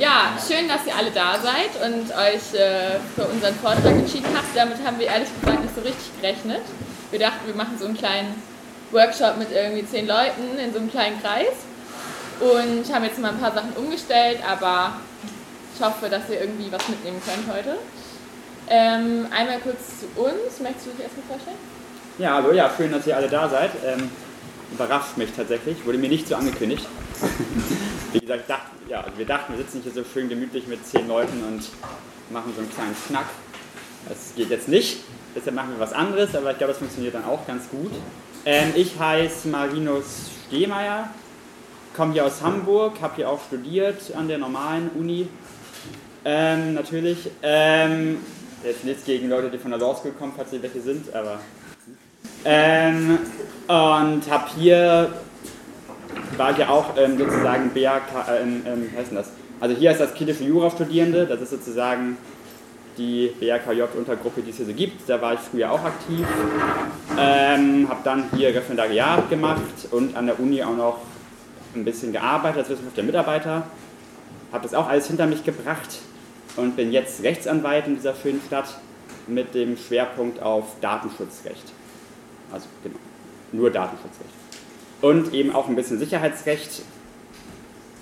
Ja, schön, dass ihr alle da seid und euch äh, für unseren Vortrag entschieden habt. Damit haben wir ehrlich gesagt nicht so richtig gerechnet. Wir dachten, wir machen so einen kleinen Workshop mit irgendwie zehn Leuten in so einem kleinen Kreis und haben jetzt mal ein paar Sachen umgestellt, aber ich hoffe, dass ihr irgendwie was mitnehmen könnt heute. Ähm, einmal kurz zu uns. Möchtest du dich erstmal vorstellen? Ja, hallo, ja, schön, dass ihr alle da seid. Ähm, überrascht mich tatsächlich, wurde mir nicht so angekündigt. Wie gesagt, dacht, ja, wir dachten, wir sitzen hier so schön gemütlich mit zehn Leuten und machen so einen kleinen Schnack. Das geht jetzt nicht, deshalb machen wir was anderes, aber ich glaube, das funktioniert dann auch ganz gut. Ähm, ich heiße Marinus Stehmeier, komme hier aus Hamburg, habe hier auch studiert an der normalen Uni. Ähm, natürlich. Ähm, jetzt nichts gegen Leute, die von der Law School kommen, falls sie welche sind, aber. Ähm, und habe hier, war hier auch ähm, sozusagen BAK, äh, ähm, wie heißt das? Also hier ist das kritische Jura-Studierende, das ist sozusagen die BRKJ-Untergruppe, die es hier so gibt. Da war ich früher auch aktiv. Ähm, habe dann hier Referendariat gemacht und an der Uni auch noch ein bisschen gearbeitet als wissenschaftlicher Mitarbeiter. Habe das auch alles hinter mich gebracht und bin jetzt Rechtsanwalt in dieser schönen Stadt mit dem Schwerpunkt auf Datenschutzrecht. Also genau, nur Datenschutzrecht. Und eben auch ein bisschen Sicherheitsrecht,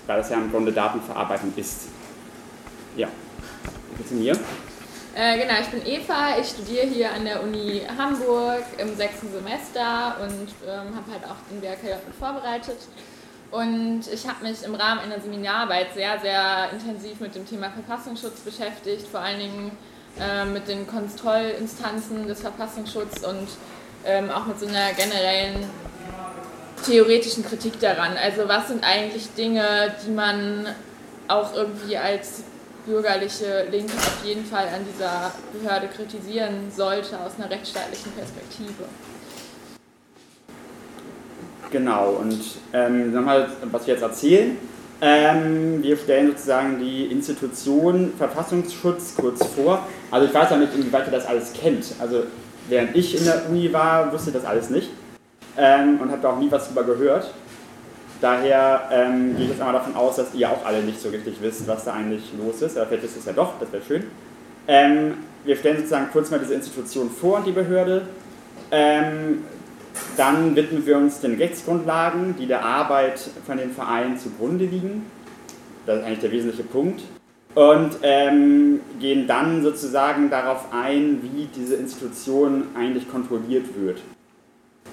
weil das ja im Grunde Datenverarbeitung ist. Ja, bisschen hier. Äh, genau, ich bin Eva, ich studiere hier an der Uni Hamburg im sechsten Semester und ähm, habe halt auch den BRKJ mit vorbereitet. Und ich habe mich im Rahmen einer Seminararbeit sehr, sehr intensiv mit dem Thema Verfassungsschutz beschäftigt, vor allen Dingen äh, mit den Kontrollinstanzen des Verfassungsschutzes und ähm, auch mit so einer generellen theoretischen Kritik daran. Also was sind eigentlich Dinge, die man auch irgendwie als bürgerliche Linke auf jeden Fall an dieser Behörde kritisieren sollte aus einer rechtsstaatlichen Perspektive. Genau, und ähm, nochmal, was wir jetzt erzählen. Ähm, wir stellen sozusagen die Institution Verfassungsschutz kurz vor. Also ich weiß auch nicht, inwieweit ihr das alles kennt. Also während ich in der Uni war, wusste das alles nicht ähm, und habe da auch nie was drüber gehört. Daher ähm, gehe ich jetzt einmal davon aus, dass ihr auch alle nicht so richtig wisst, was da eigentlich los ist. Aber vielleicht wisst ihr es ja doch, das wäre schön. Ähm, wir stellen sozusagen kurz mal diese Institution vor und die Behörde. Ähm, dann widmen wir uns den Rechtsgrundlagen, die der Arbeit von den Vereinen zugrunde liegen. Das ist eigentlich der wesentliche Punkt. Und ähm, gehen dann sozusagen darauf ein, wie diese Institution eigentlich kontrolliert wird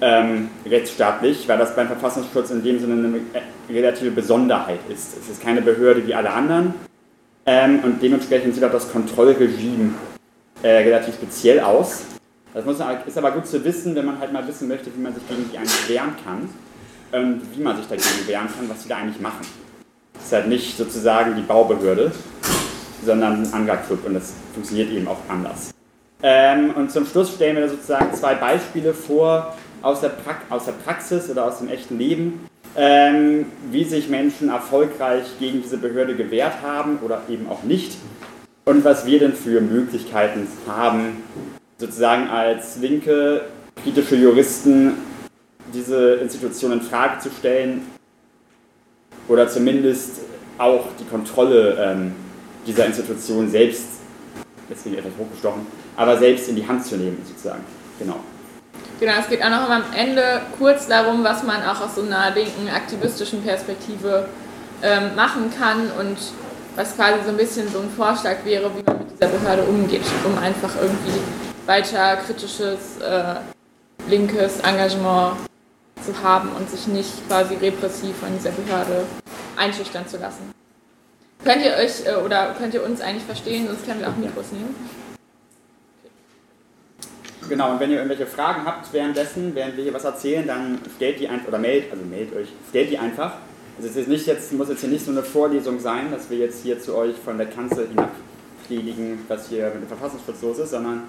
ähm, rechtsstaatlich, weil das beim Verfassungsschutz in dem Sinne eine relative Besonderheit ist. Es ist keine Behörde wie alle anderen ähm, und dementsprechend sieht auch das Kontrollregime äh, relativ speziell aus. Das muss, ist aber gut zu wissen, wenn man halt mal wissen möchte, wie man sich gegen die eigentlich wehren kann und wie man sich dagegen wehren kann, was sie da eigentlich machen. Das ist halt nicht sozusagen die Baubehörde, sondern ein Anglerclub und das funktioniert eben auch anders. Ähm, und zum Schluss stellen wir sozusagen zwei Beispiele vor, aus der, pra aus der Praxis oder aus dem echten Leben, ähm, wie sich Menschen erfolgreich gegen diese Behörde gewehrt haben oder eben auch nicht und was wir denn für Möglichkeiten haben, sozusagen als linke kritische Juristen diese Institution in Frage zu stellen oder zumindest auch die Kontrolle ähm, dieser Institution selbst, deswegen etwas hochgestochen, aber selbst in die Hand zu nehmen sozusagen. Genau. Genau, es geht auch noch am Ende kurz darum, was man auch aus so einer linken aktivistischen Perspektive ähm, machen kann und was quasi so ein bisschen so ein Vorschlag wäre, wie man mit dieser Behörde umgeht, um einfach irgendwie weiter kritisches, äh, linkes Engagement zu haben und sich nicht quasi repressiv von dieser Behörde einschüchtern zu lassen. Könnt ihr euch äh, oder könnt ihr uns eigentlich verstehen, sonst können wir auch Mikros nehmen? Genau, und wenn ihr irgendwelche Fragen habt währenddessen, während wir hier was erzählen, dann stellt die einfach, oder meldet, also meldet euch, stellt die einfach. Also es ist nicht jetzt, muss jetzt hier nicht so eine Vorlesung sein, dass wir jetzt hier zu euch von der Kanzel hinabpredigen, was hier mit dem Verfassungsschutz los ist, sondern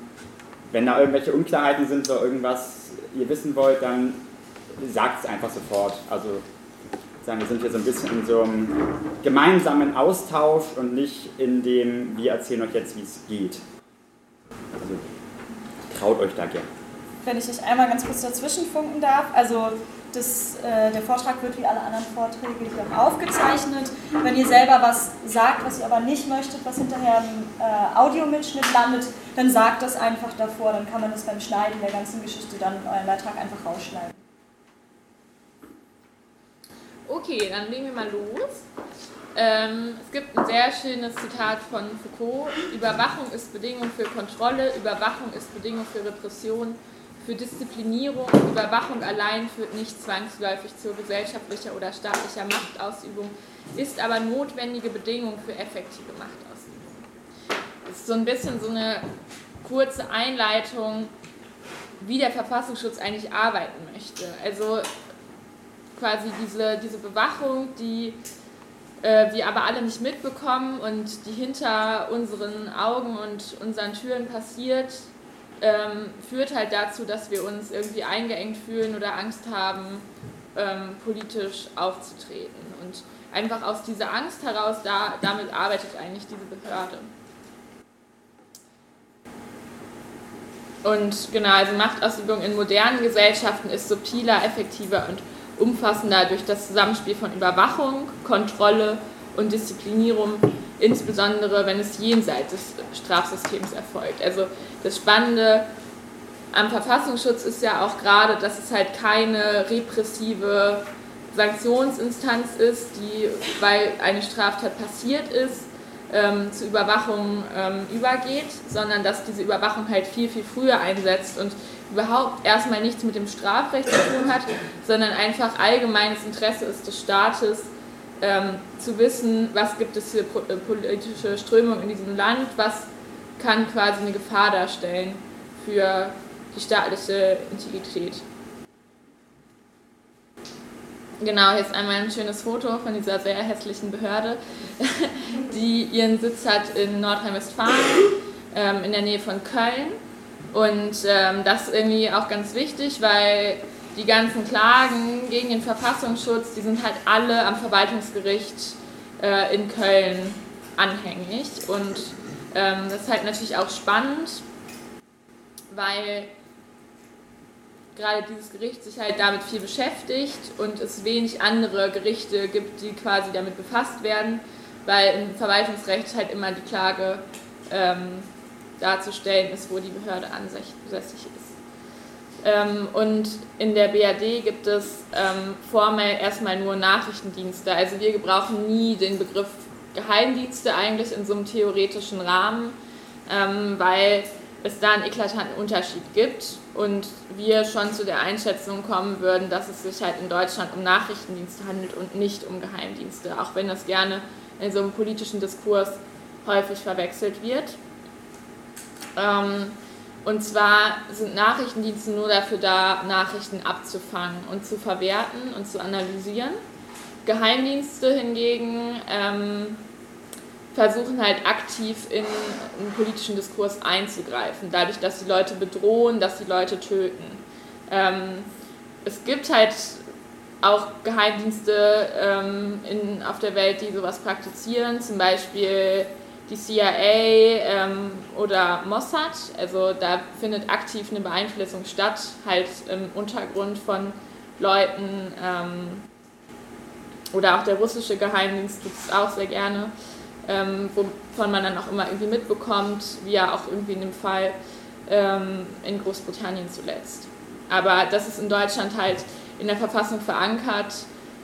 wenn da irgendwelche Unklarheiten sind oder irgendwas ihr wissen wollt, dann sagt es einfach sofort. Also sagen, wir sind hier so ein bisschen in so einem gemeinsamen Austausch und nicht in dem, wir erzählen euch jetzt, wie es geht. Also traut euch da gerne. Wenn ich euch einmal ganz kurz dazwischen funken darf, also das, äh, der Vortrag wird wie alle anderen Vorträge hier auch aufgezeichnet. Wenn ihr selber was sagt, was ihr aber nicht möchtet, was hinterher im äh, Audiomitschnitt landet, dann sagt das einfach davor. Dann kann man das beim Schneiden der ganzen Geschichte dann euren Beitrag einfach rausschneiden. Okay, dann legen wir mal los. Ähm, es gibt ein sehr schönes Zitat von Foucault. Überwachung ist Bedingung für Kontrolle, Überwachung ist Bedingung für Repression, für Disziplinierung. Überwachung allein führt nicht zwangsläufig zu gesellschaftlicher oder staatlicher Machtausübung, ist aber notwendige Bedingung für effektive Machtausübung. Das ist so ein bisschen so eine kurze Einleitung, wie der Verfassungsschutz eigentlich arbeiten möchte. Also quasi diese, diese Bewachung, die äh, wir aber alle nicht mitbekommen und die hinter unseren Augen und unseren Türen passiert, ähm, führt halt dazu, dass wir uns irgendwie eingeengt fühlen oder Angst haben, ähm, politisch aufzutreten. Und einfach aus dieser Angst heraus, da, damit arbeitet eigentlich diese Behörde. Und genau, also Machtausübung in modernen Gesellschaften ist subtiler, effektiver und umfassender durch das Zusammenspiel von Überwachung, Kontrolle und Disziplinierung, insbesondere wenn es jenseits des Strafsystems erfolgt. Also das Spannende am Verfassungsschutz ist ja auch gerade, dass es halt keine repressive Sanktionsinstanz ist, die, weil eine Straftat passiert ist, ähm, zur Überwachung ähm, übergeht, sondern dass diese Überwachung halt viel, viel früher einsetzt und überhaupt erstmal nichts mit dem Strafrecht zu tun hat, sondern einfach allgemeines Interesse ist des Staates, ähm, zu wissen, was gibt es für äh, politische Strömungen in diesem Land, was kann quasi eine Gefahr darstellen für die staatliche Integrität. Genau, ist einmal ein schönes Foto von dieser sehr hässlichen Behörde, die ihren Sitz hat in Nordrhein-Westfalen, ähm, in der Nähe von Köln. Und ähm, das ist irgendwie auch ganz wichtig, weil die ganzen Klagen gegen den Verfassungsschutz, die sind halt alle am Verwaltungsgericht äh, in Köln anhängig. Und ähm, das ist halt natürlich auch spannend, weil gerade dieses Gericht sich halt damit viel beschäftigt und es wenig andere Gerichte gibt, die quasi damit befasst werden, weil im Verwaltungsrecht halt immer die Klage ähm, darzustellen ist, wo die Behörde ansässig ist. Ähm, und in der BRD gibt es ähm, formell erstmal nur Nachrichtendienste. Also wir gebrauchen nie den Begriff Geheimdienste eigentlich in so einem theoretischen Rahmen, ähm, weil es da einen eklatanten Unterschied gibt und wir schon zu der Einschätzung kommen würden, dass es sich halt in Deutschland um Nachrichtendienste handelt und nicht um Geheimdienste, auch wenn das gerne in so einem politischen Diskurs häufig verwechselt wird. Ähm, und zwar sind Nachrichtendienste nur dafür da, Nachrichten abzufangen und zu verwerten und zu analysieren. Geheimdienste hingegen ähm, versuchen halt aktiv in einen politischen Diskurs einzugreifen, dadurch, dass die Leute bedrohen, dass die Leute töten. Ähm, es gibt halt auch Geheimdienste ähm, in, auf der Welt, die sowas praktizieren, zum Beispiel die CIA ähm, oder Mossad. Also da findet aktiv eine Beeinflussung statt, halt im Untergrund von Leuten. Ähm, oder auch der russische Geheimdienst gibt es auch sehr gerne ähm, wovon man dann auch immer irgendwie mitbekommt, wie ja auch irgendwie in dem Fall ähm, in Großbritannien zuletzt. Aber das ist in Deutschland halt in der Verfassung verankert,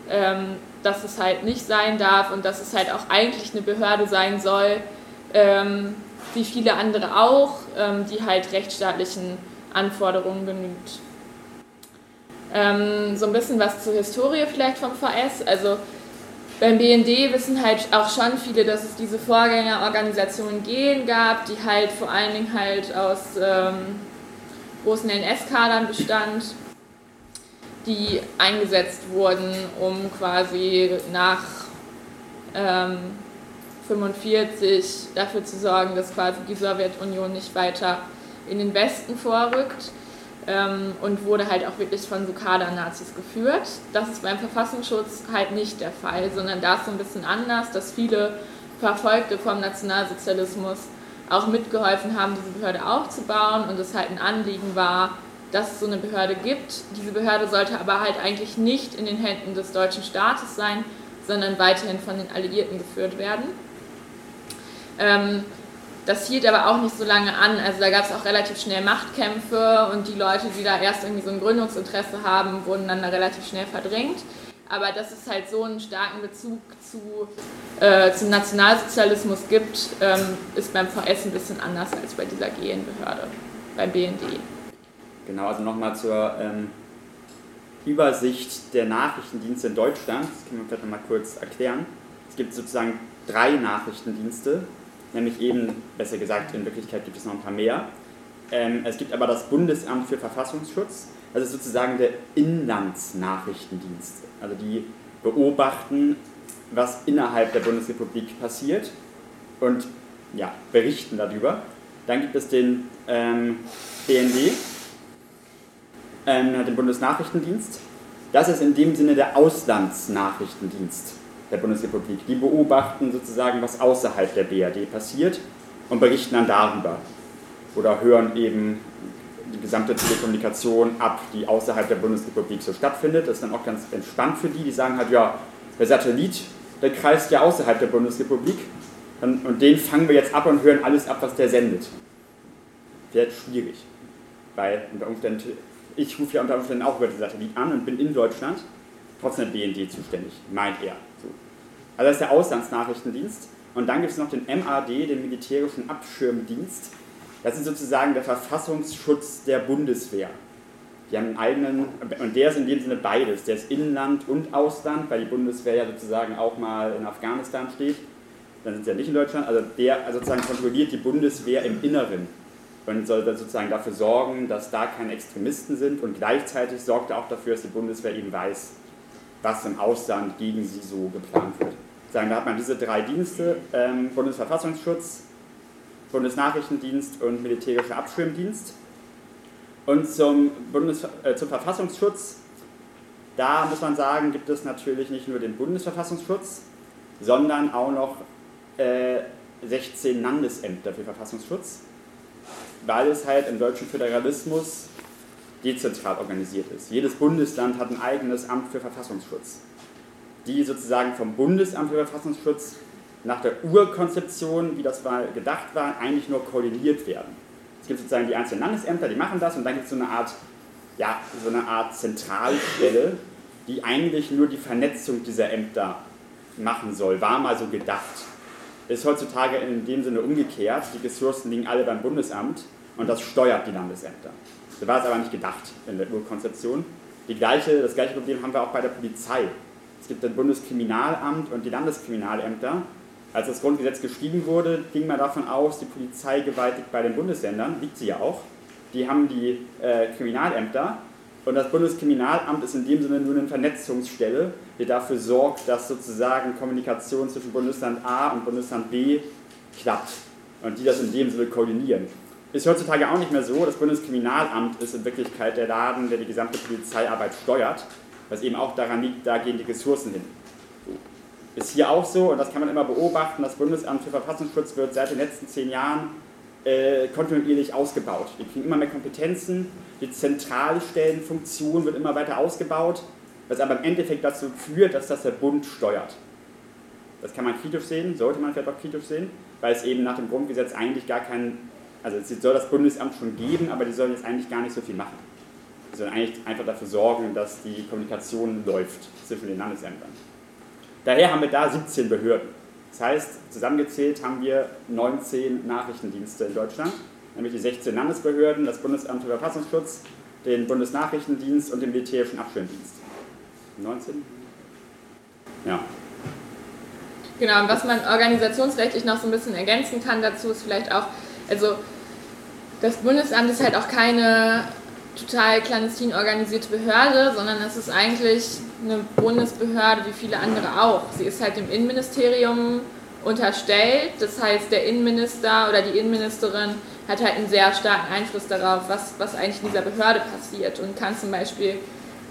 ähm, dass es halt nicht sein darf und dass es halt auch eigentlich eine Behörde sein soll, ähm, wie viele andere auch, ähm, die halt rechtsstaatlichen Anforderungen genügt. Ähm, so ein bisschen was zur Historie vielleicht vom VS. Also beim BND wissen halt auch schon viele, dass es diese Vorgängerorganisationen GEN gab, die halt vor allen Dingen halt aus ähm, großen NS-Kadern bestand, die eingesetzt wurden, um quasi nach ähm, 45 dafür zu sorgen, dass quasi die Sowjetunion nicht weiter in den Westen vorrückt ähm, und wurde halt auch wirklich von so Kader-Nazis geführt. Das ist beim Verfassungsschutz halt nicht der Fall, sondern da ist so ein bisschen anders, dass viele Verfolgte vom Nationalsozialismus auch mitgeholfen haben, diese Behörde aufzubauen und es halt ein Anliegen war, dass es so eine Behörde gibt. Diese Behörde sollte aber halt eigentlich nicht in den Händen des deutschen Staates sein, sondern weiterhin von den Alliierten geführt werden. Ähm, das hielt aber auch nicht so lange an. Also da gab es auch relativ schnell Machtkämpfe und die Leute, die da erst irgendwie so ein Gründungsinteresse haben, wurden dann da relativ schnell verdrängt. Aber dass es halt so einen starken Bezug zu, äh, zum Nationalsozialismus gibt, ähm, ist beim VS ein bisschen anders als bei dieser GN-Behörde, beim BND. Genau, also nochmal zur ähm, Übersicht der Nachrichtendienste in Deutschland. Das können wir vielleicht nochmal kurz erklären. Es gibt sozusagen drei Nachrichtendienste, nämlich eben, besser gesagt, in Wirklichkeit gibt es noch ein paar mehr. Ähm, es gibt aber das Bundesamt für Verfassungsschutz, das ist sozusagen der Inlandsnachrichtendienst. Also die beobachten, was innerhalb der Bundesrepublik passiert und ja, berichten darüber. Dann gibt es den ähm, BND, ähm, den Bundesnachrichtendienst. Das ist in dem Sinne der Auslandsnachrichtendienst der Bundesrepublik. Die beobachten sozusagen, was außerhalb der BRD passiert und berichten dann darüber. Oder hören eben die gesamte Telekommunikation ab, die außerhalb der Bundesrepublik so stattfindet. Das ist dann auch ganz entspannt für die, die sagen halt, ja, der Satellit, der kreist ja außerhalb der Bundesrepublik und den fangen wir jetzt ab und hören alles ab, was der sendet. Wird schwierig, weil unter Umständen, ich rufe ja unter Umständen auch über den Satellit an und bin in Deutschland, trotzdem BND zuständig, meint er. So. Also das ist der Auslandsnachrichtendienst. Und dann gibt es noch den MAD, den Militärischen Abschirmdienst. Das ist sozusagen der Verfassungsschutz der Bundeswehr. Die haben einen eigenen, und der ist in dem Sinne beides. Der ist Inland und Ausland, weil die Bundeswehr ja sozusagen auch mal in Afghanistan steht. Dann sind sie ja nicht in Deutschland. Also der sozusagen kontrolliert die Bundeswehr im Inneren und soll dann sozusagen dafür sorgen, dass da keine Extremisten sind. Und gleichzeitig sorgt er auch dafür, dass die Bundeswehr eben weiß, was im Ausland gegen sie so geplant wird. Sagen, da hat man diese drei Dienste, ähm, Bundesverfassungsschutz, Bundesnachrichtendienst und militärischer Abschirmdienst. Und zum, Bundes, äh, zum Verfassungsschutz, da muss man sagen, gibt es natürlich nicht nur den Bundesverfassungsschutz, sondern auch noch äh, 16 Landesämter für Verfassungsschutz, weil es halt im deutschen Föderalismus dezentral organisiert ist. Jedes Bundesland hat ein eigenes Amt für Verfassungsschutz, die sozusagen vom Bundesamt für Verfassungsschutz nach der Urkonzeption, wie das mal gedacht war, eigentlich nur koordiniert werden. Es gibt sozusagen die einzelnen Landesämter, die machen das und dann gibt es so eine Art, ja, so eine Art Zentralstelle, die eigentlich nur die Vernetzung dieser Ämter machen soll, war mal so gedacht. Ist heutzutage in dem Sinne umgekehrt, die Ressourcen liegen alle beim Bundesamt und das steuert die Landesämter. So war es aber nicht gedacht in der Urkonzeption. Die gleiche, das gleiche Problem haben wir auch bei der Polizei. Es gibt das Bundeskriminalamt und die Landeskriminalämter. Als das Grundgesetz geschrieben wurde, ging man davon aus, die Polizei gewaltig bei den Bundesländern, liegt sie ja auch. Die haben die äh, Kriminalämter und das Bundeskriminalamt ist in dem Sinne nur eine Vernetzungsstelle, die dafür sorgt, dass sozusagen Kommunikation zwischen Bundesland A und Bundesland B klappt und die das in dem Sinne koordinieren ist heutzutage auch nicht mehr so. Das Bundeskriminalamt ist in Wirklichkeit der Laden, der die gesamte Polizeiarbeit steuert, was eben auch daran liegt, da gehen die Ressourcen hin. Ist hier auch so, und das kann man immer beobachten, das Bundesamt für Verfassungsschutz wird seit den letzten zehn Jahren äh, kontinuierlich ausgebaut. Die kriegen immer mehr Kompetenzen, die Zentralstellenfunktion wird immer weiter ausgebaut, was aber im Endeffekt dazu führt, dass das der Bund steuert. Das kann man kritisch sehen, sollte man vielleicht auch kritisch sehen, weil es eben nach dem Grundgesetz eigentlich gar keinen also es soll das Bundesamt schon geben, aber die sollen jetzt eigentlich gar nicht so viel machen. Die sollen eigentlich einfach dafür sorgen, dass die Kommunikation läuft zwischen den Landesämtern. Daher haben wir da 17 Behörden. Das heißt, zusammengezählt haben wir 19 Nachrichtendienste in Deutschland, nämlich die 16 Landesbehörden, das Bundesamt für Verfassungsschutz, den Bundesnachrichtendienst und den militärischen Abschirmdienst. 19? Ja. Genau, und was man organisationsrechtlich noch so ein bisschen ergänzen kann dazu, ist vielleicht auch, also das Bundesamt ist halt auch keine total clandestin organisierte Behörde, sondern es ist eigentlich eine Bundesbehörde wie viele andere auch. Sie ist halt dem Innenministerium unterstellt, das heißt der Innenminister oder die Innenministerin hat halt einen sehr starken Einfluss darauf, was, was eigentlich in dieser Behörde passiert und kann zum Beispiel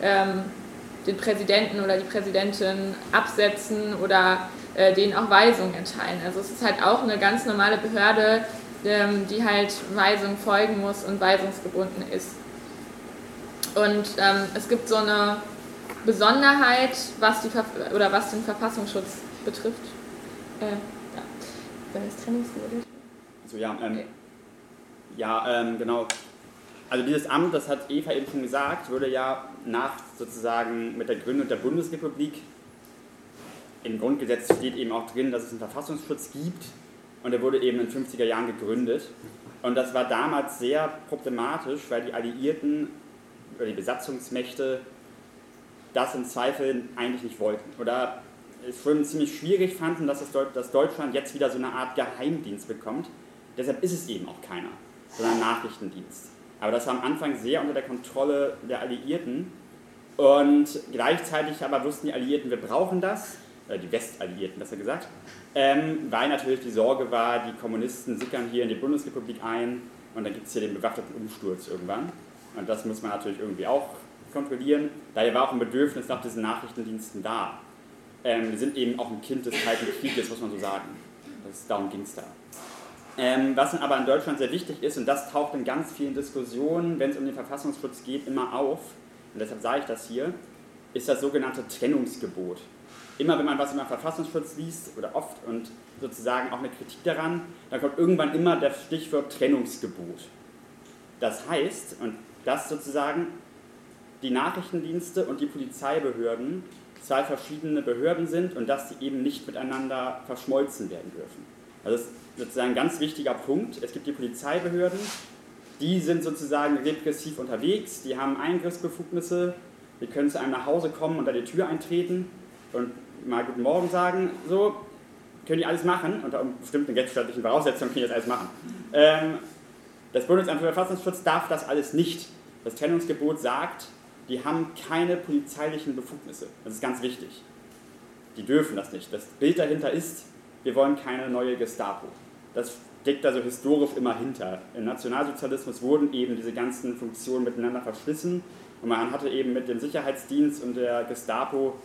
ähm, den Präsidenten oder die Präsidentin absetzen oder äh, denen auch Weisungen erteilen. Also es ist halt auch eine ganz normale Behörde, ähm, die halt Weisungen folgen muss und weisungsgebunden ist. Und ähm, es gibt so eine Besonderheit, was, die oder was den Verfassungsschutz betrifft. Äh, ja. Das Trennungsgebot. So, ja, ähm, okay. ja ähm, genau. Also dieses Amt, das hat Eva eben schon gesagt, wurde ja nach sozusagen mit der Gründung der Bundesrepublik im Grundgesetz steht eben auch drin, dass es einen Verfassungsschutz gibt und er wurde eben in den 50er Jahren gegründet. Und das war damals sehr problematisch, weil die Alliierten oder die Besatzungsmächte das im Zweifel eigentlich nicht wollten. Oder es schon ziemlich schwierig fanden, dass, das Deutschland jetzt wieder so eine Art Geheimdienst bekommt. Deshalb ist es eben auch keiner, sondern ein Nachrichtendienst. Aber das war am Anfang sehr unter der Kontrolle der Alliierten. Und gleichzeitig aber wussten die Alliierten, wir brauchen das, äh, die Westalliierten besser gesagt, ähm, weil natürlich die Sorge war, die Kommunisten sickern hier in die Bundesrepublik ein und dann gibt es hier den bewaffneten Umsturz irgendwann. Und das muss man natürlich irgendwie auch kontrollieren. Daher war auch ein Bedürfnis nach diesen Nachrichtendiensten da. Ähm, wir sind eben auch ein Kind des Kalten Krieges, muss man so sagen. Das, darum ging es da. Ähm, was aber in Deutschland sehr wichtig ist, und das taucht in ganz vielen Diskussionen, wenn es um den Verfassungsschutz geht, immer auf, und deshalb sage ich das hier, ist das sogenannte Trennungsgebot. Immer wenn man was über Verfassungsschutz liest, oder oft, und sozusagen auch eine Kritik daran, dann kommt irgendwann immer das Stichwort Trennungsgebot. Das heißt, und das sozusagen die Nachrichtendienste und die Polizeibehörden zwei verschiedene Behörden sind und dass sie eben nicht miteinander verschmolzen werden dürfen. Also das ist sozusagen ein ganz wichtiger Punkt. Es gibt die Polizeibehörden, die sind sozusagen repressiv unterwegs, die haben Eingriffsbefugnisse, die können zu einem nach Hause kommen und an die Tür eintreten und mal Guten Morgen sagen, so, können die alles machen, unter bestimmten rechtsstaatlichen Voraussetzungen können die das alles machen. Ähm, das Bundesamt für Verfassungsschutz darf das alles nicht. Das Trennungsgebot sagt, die haben keine polizeilichen Befugnisse. Das ist ganz wichtig. Die dürfen das nicht. Das Bild dahinter ist, wir wollen keine neue Gestapo. Das steckt also historisch immer hinter. Im Nationalsozialismus wurden eben diese ganzen Funktionen miteinander verschlissen und man hatte eben mit dem Sicherheitsdienst und der Gestapo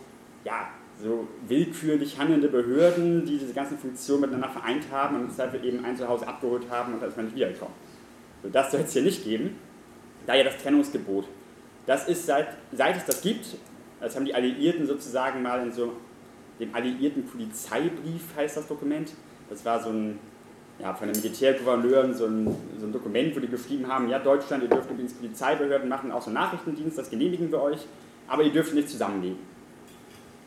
ja, so willkürlich handelnde Behörden, die diese ganzen Funktionen miteinander vereint haben und deshalb eben ein Zuhause abgeholt haben und da ist man nicht wiedergekommen. So, das soll es hier nicht geben. Daher das Trennungsgebot. Das ist seit, seit es das gibt, das haben die Alliierten sozusagen mal in so dem Alliierten Polizeibrief heißt das Dokument. Das war so ein, ja, von den Militärgouverneuren so ein, so ein Dokument, wo die geschrieben haben, ja Deutschland, ihr dürft übrigens Polizeibehörden machen, auch so Nachrichtendienst, das genehmigen wir euch, aber ihr dürft nicht zusammenlegen.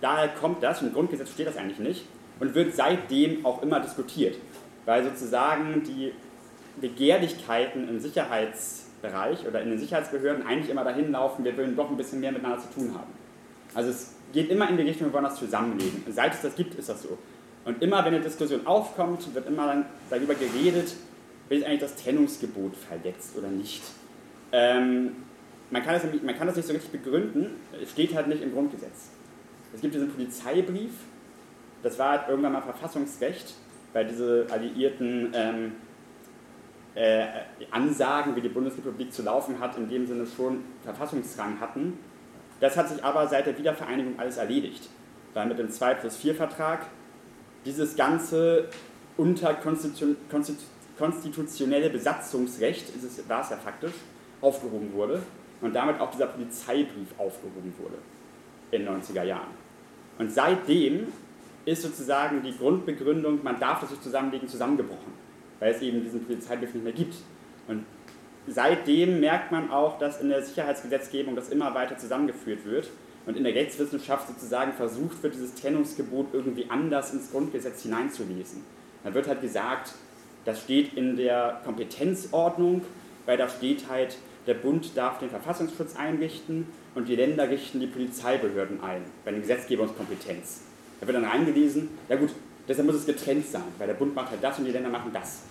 Daher kommt das, und im Grundgesetz steht das eigentlich nicht, und wird seitdem auch immer diskutiert, weil sozusagen die Begehrlichkeiten im Sicherheits- Bereich oder in den Sicherheitsbehörden eigentlich immer dahin laufen, wir wollen doch ein bisschen mehr miteinander zu tun haben. Also es geht immer in die Richtung, wir wollen das zusammenlegen. Seit es das gibt, ist das so. Und immer, wenn eine Diskussion aufkommt, wird immer dann darüber geredet, wird eigentlich das Trennungsgebot verletzt oder nicht. Ähm, man, kann das, man kann das nicht so richtig begründen, es steht halt nicht im Grundgesetz. Es gibt diesen Polizeibrief, das war halt irgendwann mal Verfassungsrecht, weil diese alliierten ähm, äh, Ansagen, wie die Bundesrepublik zu laufen hat, in dem Sinne schon Verfassungsrang hatten. Das hat sich aber seit der Wiedervereinigung alles erledigt, weil mit dem 2 plus 4 Vertrag dieses ganze unterkonstitutionelle Besatzungsrecht, ist war es ja faktisch, aufgehoben wurde und damit auch dieser Polizeibrief aufgehoben wurde in den 90er Jahren. Und seitdem ist sozusagen die Grundbegründung, man darf das nicht zusammenlegen, zusammengebrochen weil es eben diesen Polizeibegriff nicht mehr gibt. Und seitdem merkt man auch, dass in der Sicherheitsgesetzgebung das immer weiter zusammengeführt wird und in der Rechtswissenschaft sozusagen versucht wird, dieses Trennungsgebot irgendwie anders ins Grundgesetz hineinzulesen. Da wird halt gesagt, das steht in der Kompetenzordnung, weil da steht halt, der Bund darf den Verfassungsschutz einrichten und die Länder richten die Polizeibehörden ein, bei der Gesetzgebungskompetenz. Da wird dann reingelesen, ja gut, deshalb muss es getrennt sein, weil der Bund macht halt das und die Länder machen das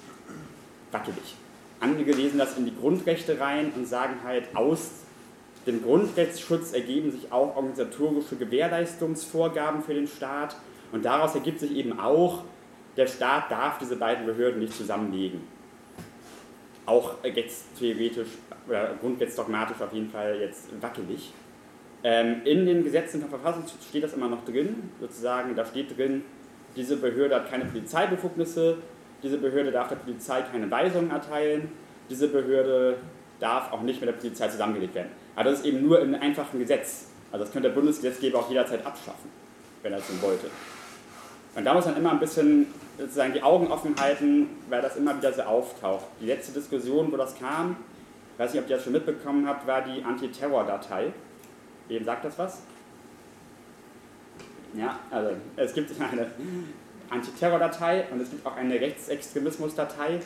wackelig. Andere lesen das in die Grundrechte rein und sagen halt, aus dem Grundrechtsschutz ergeben sich auch organisatorische Gewährleistungsvorgaben für den Staat und daraus ergibt sich eben auch, der Staat darf diese beiden Behörden nicht zusammenlegen. Auch jetzt theoretisch oder grundrechtsdogmatisch auf jeden Fall jetzt wackelig. Ähm, in den Gesetzen vom Verfassungsschutz steht das immer noch drin, sozusagen, da steht drin, diese Behörde hat keine Polizeibefugnisse, diese Behörde darf der Polizei keine Weisungen erteilen. Diese Behörde darf auch nicht mit der Polizei zusammengelegt werden. Aber das ist eben nur einem einfachen Gesetz. Also das könnte der Bundesgesetzgeber auch jederzeit abschaffen, wenn er es denn wollte. Und da muss man immer ein bisschen sozusagen die Augen offen halten, weil das immer wieder so auftaucht. Die letzte Diskussion, wo das kam, weiß nicht, ob ihr das schon mitbekommen habt, war die Antiterror-Datei. Wem sagt das was? Ja, also es gibt eine Antiterror-Datei und es gibt auch eine Rechtsextremismus-Datei.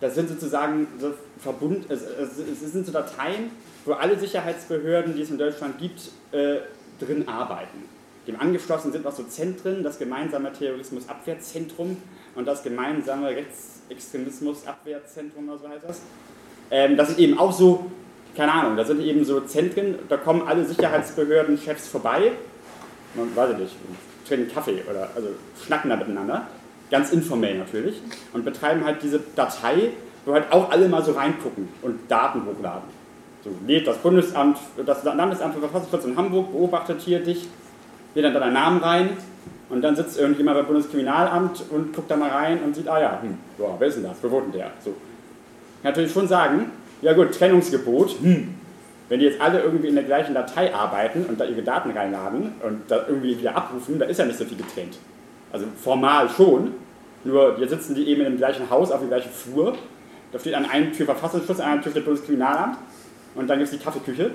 Das sind sozusagen so Verbund, es, es, sind so Dateien, wo alle Sicherheitsbehörden, die es in Deutschland gibt, äh, drin arbeiten. Dem angeschlossen sind auch so Zentren, das gemeinsame Terrorismusabwehrzentrum und das gemeinsame Rechtsextremismusabwehrzentrum, oder so heißt das. Ähm, das sind eben auch so, keine Ahnung, da sind eben so Zentren, da kommen alle Sicherheitsbehörden-Chefs vorbei, man weiß ich nicht, trinken Kaffee oder also schnacken da miteinander, ganz informell natürlich, und betreiben halt diese Datei, wo halt auch alle mal so reingucken und Daten hochladen. So lädt das Bundesamt, das Landesamt für Verfassungsschutz in Hamburg, beobachtet hier dich, lädt dann deinen Namen rein und dann sitzt irgendjemand beim Bundeskriminalamt und guckt da mal rein und sieht, ah ja, hm, boah, wer ist denn das? Wo wohnt der? So. Kann natürlich schon sagen, ja gut, Trennungsgebot, hm, wenn die jetzt alle irgendwie in der gleichen Datei arbeiten und da ihre Daten reinladen und da irgendwie wieder abrufen, da ist ja nicht so viel getrennt. Also formal schon, nur hier sitzen die eben dem gleichen Haus auf dem gleichen Flur. Da steht an einer Tür Verfassungsschutz, an einer Tür das Bundeskriminalamt und dann gibt es die Kaffeeküche.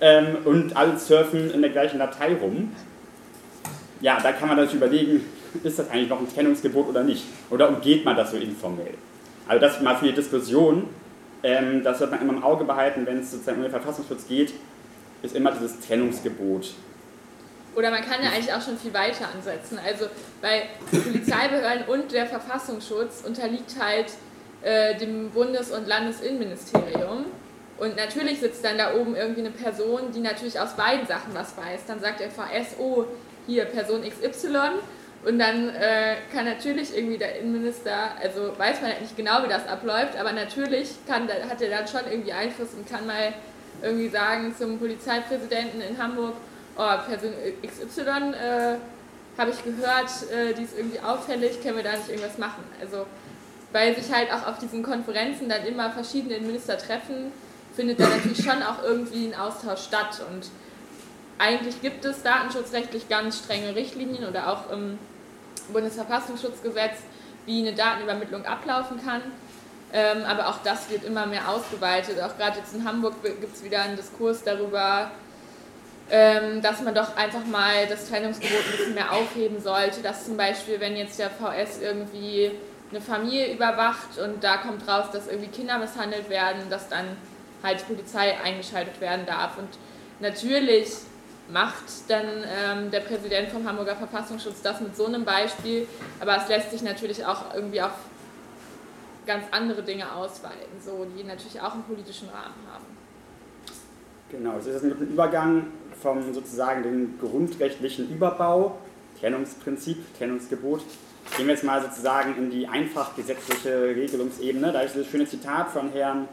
Ähm, und alle surfen in der gleichen Datei rum. Ja, da kann man natürlich überlegen, ist das eigentlich noch ein Trennungsgebot oder nicht? Oder umgeht man das so informell? Also das mal für die Diskussion, ähm, das wird man immer im Auge behalten, wenn es sozusagen um den Verfassungsschutz geht, ist immer dieses Trennungsgebot. Oder man kann ja eigentlich auch schon viel weiter ansetzen. Also bei Polizeibehörden und der Verfassungsschutz unterliegt halt äh, dem Bundes- und Landesinnenministerium. Und natürlich sitzt dann da oben irgendwie eine Person, die natürlich aus beiden Sachen was weiß. Dann sagt der VSO, hier Person XY und dann äh, kann natürlich irgendwie der Innenminister, also weiß man halt nicht genau, wie das abläuft, aber natürlich kann, hat er dann schon irgendwie Einfluss und kann mal irgendwie sagen zum Polizeipräsidenten in Hamburg, oh, Person XY äh, habe ich gehört, äh, die ist irgendwie auffällig, können wir da nicht irgendwas machen? Also weil sich halt auch auf diesen Konferenzen dann immer verschiedene Minister treffen, findet da natürlich schon auch irgendwie ein Austausch statt und eigentlich gibt es datenschutzrechtlich ganz strenge Richtlinien oder auch im Bundesverfassungsschutzgesetz, wie eine Datenübermittlung ablaufen kann. Ähm, aber auch das wird immer mehr ausgeweitet. Auch gerade jetzt in Hamburg gibt es wieder einen Diskurs darüber, ähm, dass man doch einfach mal das Trennungsgebot ein bisschen mehr aufheben sollte. Dass zum Beispiel, wenn jetzt der VS irgendwie eine Familie überwacht und da kommt raus, dass irgendwie Kinder misshandelt werden, dass dann halt die Polizei eingeschaltet werden darf. Und natürlich macht dann ähm, der Präsident vom Hamburger Verfassungsschutz das mit so einem Beispiel, aber es lässt sich natürlich auch irgendwie auf ganz andere Dinge ausweiten, so, die natürlich auch einen politischen Rahmen haben. Genau, es ist ein Übergang vom sozusagen den grundrechtlichen Überbau, Trennungsprinzip, Trennungsgebot. Gehen wir jetzt mal sozusagen in die einfach gesetzliche Regelungsebene. Da ist dieses schöne Zitat von Herrn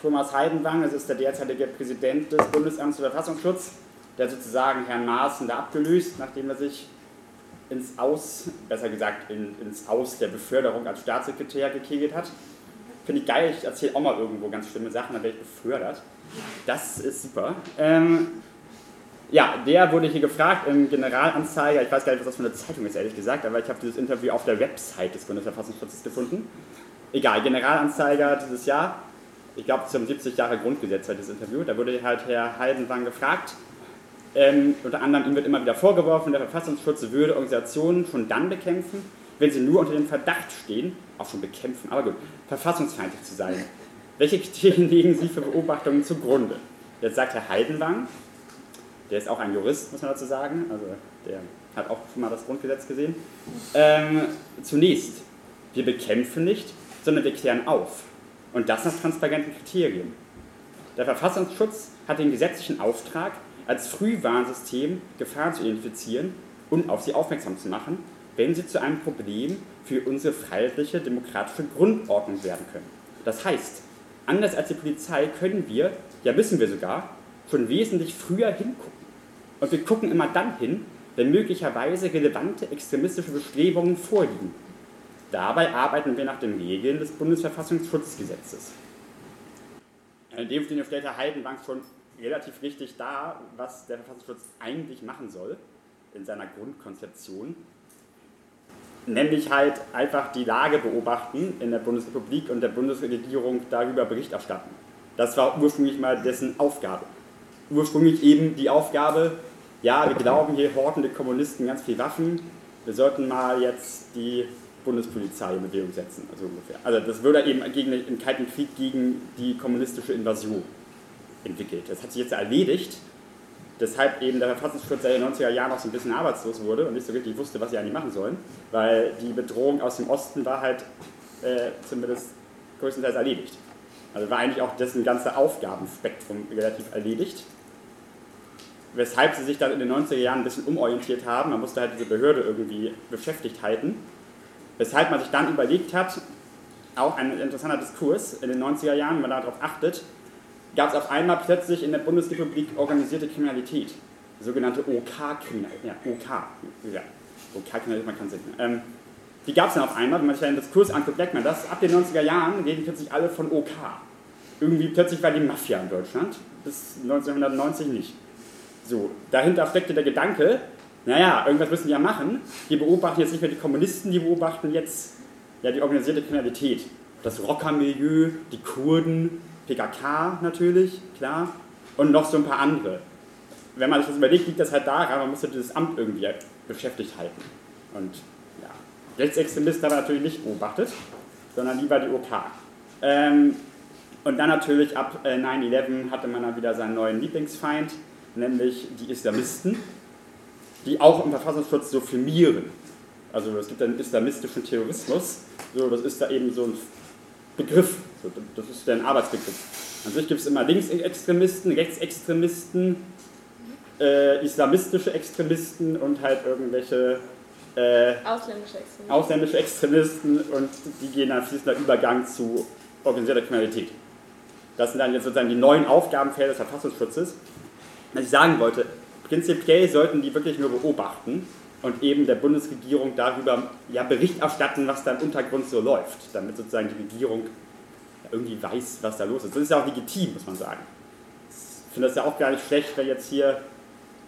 Thomas Heidenwang, das ist der derzeitige Präsident des Bundesamts für Verfassungsschutz der sozusagen Herrn Maaßen da abgelöst, nachdem er sich ins Aus, besser gesagt in, ins Aus der Beförderung als Staatssekretär gekegelt hat. Finde ich geil, ich erzähle auch mal irgendwo ganz schlimme Sachen, dann werde ich befördert. Das ist super. Ähm, ja, der wurde hier gefragt im Generalanzeiger, ich weiß gar nicht, was das für eine Zeitung ist, ehrlich gesagt, aber ich habe dieses Interview auf der Website des Bundesverfassungsschutzes gefunden. Egal, Generalanzeiger dieses Jahr, ich glaube zum 70 Jahre Grundgesetz war dieses Interview, da wurde halt Herr Heidenwang gefragt, ähm, unter anderem ihm wird immer wieder vorgeworfen, der Verfassungsschutz würde Organisationen schon dann bekämpfen, wenn sie nur unter dem Verdacht stehen, auch schon bekämpfen, aber gut, verfassungsfeindlich zu sein. Welche Kriterien legen Sie für Beobachtungen zugrunde? Jetzt sagt Herr Heidenwang, der ist auch ein Jurist, muss man dazu sagen, also der hat auch schon mal das Grundgesetz gesehen. Ähm, zunächst, wir bekämpfen nicht, sondern wir klären auf. Und das nach transparenten Kriterien. Der Verfassungsschutz hat den gesetzlichen Auftrag, als Frühwarnsystem Gefahren zu identifizieren und auf sie aufmerksam zu machen, wenn sie zu einem Problem für unsere freiheitliche demokratische Grundordnung werden können. Das heißt, anders als die Polizei können wir, ja wissen wir sogar, schon wesentlich früher hingucken. Und wir gucken immer dann hin, wenn möglicherweise relevante extremistische Bestrebungen vorliegen. Dabei arbeiten wir nach den Regeln des Bundesverfassungsschutzgesetzes. In dem Sinne stellt Herr Heidenbank schon relativ richtig da, was der Verfassungsschutz eigentlich machen soll in seiner Grundkonzeption. Nämlich halt einfach die Lage beobachten in der Bundesrepublik und der Bundesregierung darüber Bericht erstatten. Das war ursprünglich mal dessen Aufgabe. Ursprünglich eben die Aufgabe, ja, wir glauben, hier horten die Kommunisten ganz viel Waffen, wir sollten mal jetzt die Bundespolizei in Bewegung setzen, also ungefähr. Also das würde eben gegen, im Kalten Krieg gegen die kommunistische Invasion entwickelt. Das hat sich jetzt erledigt, deshalb eben der Verfassungsschutz seit den 90er Jahren auch so ein bisschen arbeitslos wurde und nicht so richtig wusste, was sie eigentlich machen sollen, weil die Bedrohung aus dem Osten war halt äh, zumindest größtenteils erledigt. Also war eigentlich auch dessen ganze Aufgabenspektrum relativ erledigt. Weshalb sie sich dann in den 90er Jahren ein bisschen umorientiert haben. Man musste halt diese Behörde irgendwie beschäftigt halten. Weshalb man sich dann überlegt hat, auch ein interessanter Diskurs in den 90er Jahren, wenn man darauf achtet, gab es auf einmal plötzlich in der Bundesrepublik organisierte Kriminalität. Sogenannte OK-Kriminalität. Ja, OK. Ja, OK-Kriminalität, man kann es nicht. Ähm, die gab es dann auf einmal, wenn man sich den Diskurs anguckt, merkt man das. Ab den 90er Jahren reden plötzlich alle von OK. Irgendwie plötzlich war die Mafia in Deutschland, bis 1990 nicht. So, dahinter steckte der Gedanke, naja, irgendwas müssen die ja machen. Die beobachten jetzt nicht mehr die Kommunisten, die beobachten jetzt ja, die organisierte Kriminalität. Das Rockermilieu, die Kurden, PKK natürlich, klar, und noch so ein paar andere. Wenn man sich das überlegt, liegt das halt daran, man musste dieses Amt irgendwie beschäftigt halten. Und ja, Rechtsextremisten aber natürlich nicht beobachtet, sondern lieber die OK. Ähm, und dann natürlich ab äh, 9-11 hatte man dann wieder seinen neuen Lieblingsfeind, nämlich die Islamisten, die auch im Verfassungsschutz so firmieren. Also es gibt einen islamistischen Terrorismus, so, das ist da eben so ein Begriff, so, das ist der Arbeitsbegriff. An sich gibt es immer Linksextremisten, Rechtsextremisten, äh, islamistische Extremisten und halt irgendwelche äh, ausländische, Extremisten. ausländische Extremisten und die gehen dann fließender Übergang zu organisierter Kriminalität. Das sind dann jetzt sozusagen die neuen Aufgabenfelder des Verfassungsschutzes. Was ich sagen wollte, prinzipiell sollten die wirklich nur beobachten und eben der Bundesregierung darüber ja, Bericht erstatten, was da im Untergrund so läuft, damit sozusagen die Regierung irgendwie weiß, was da los ist. Das ist ja auch legitim, muss man sagen. Ich finde das ja auch gar nicht schlecht, wenn jetzt hier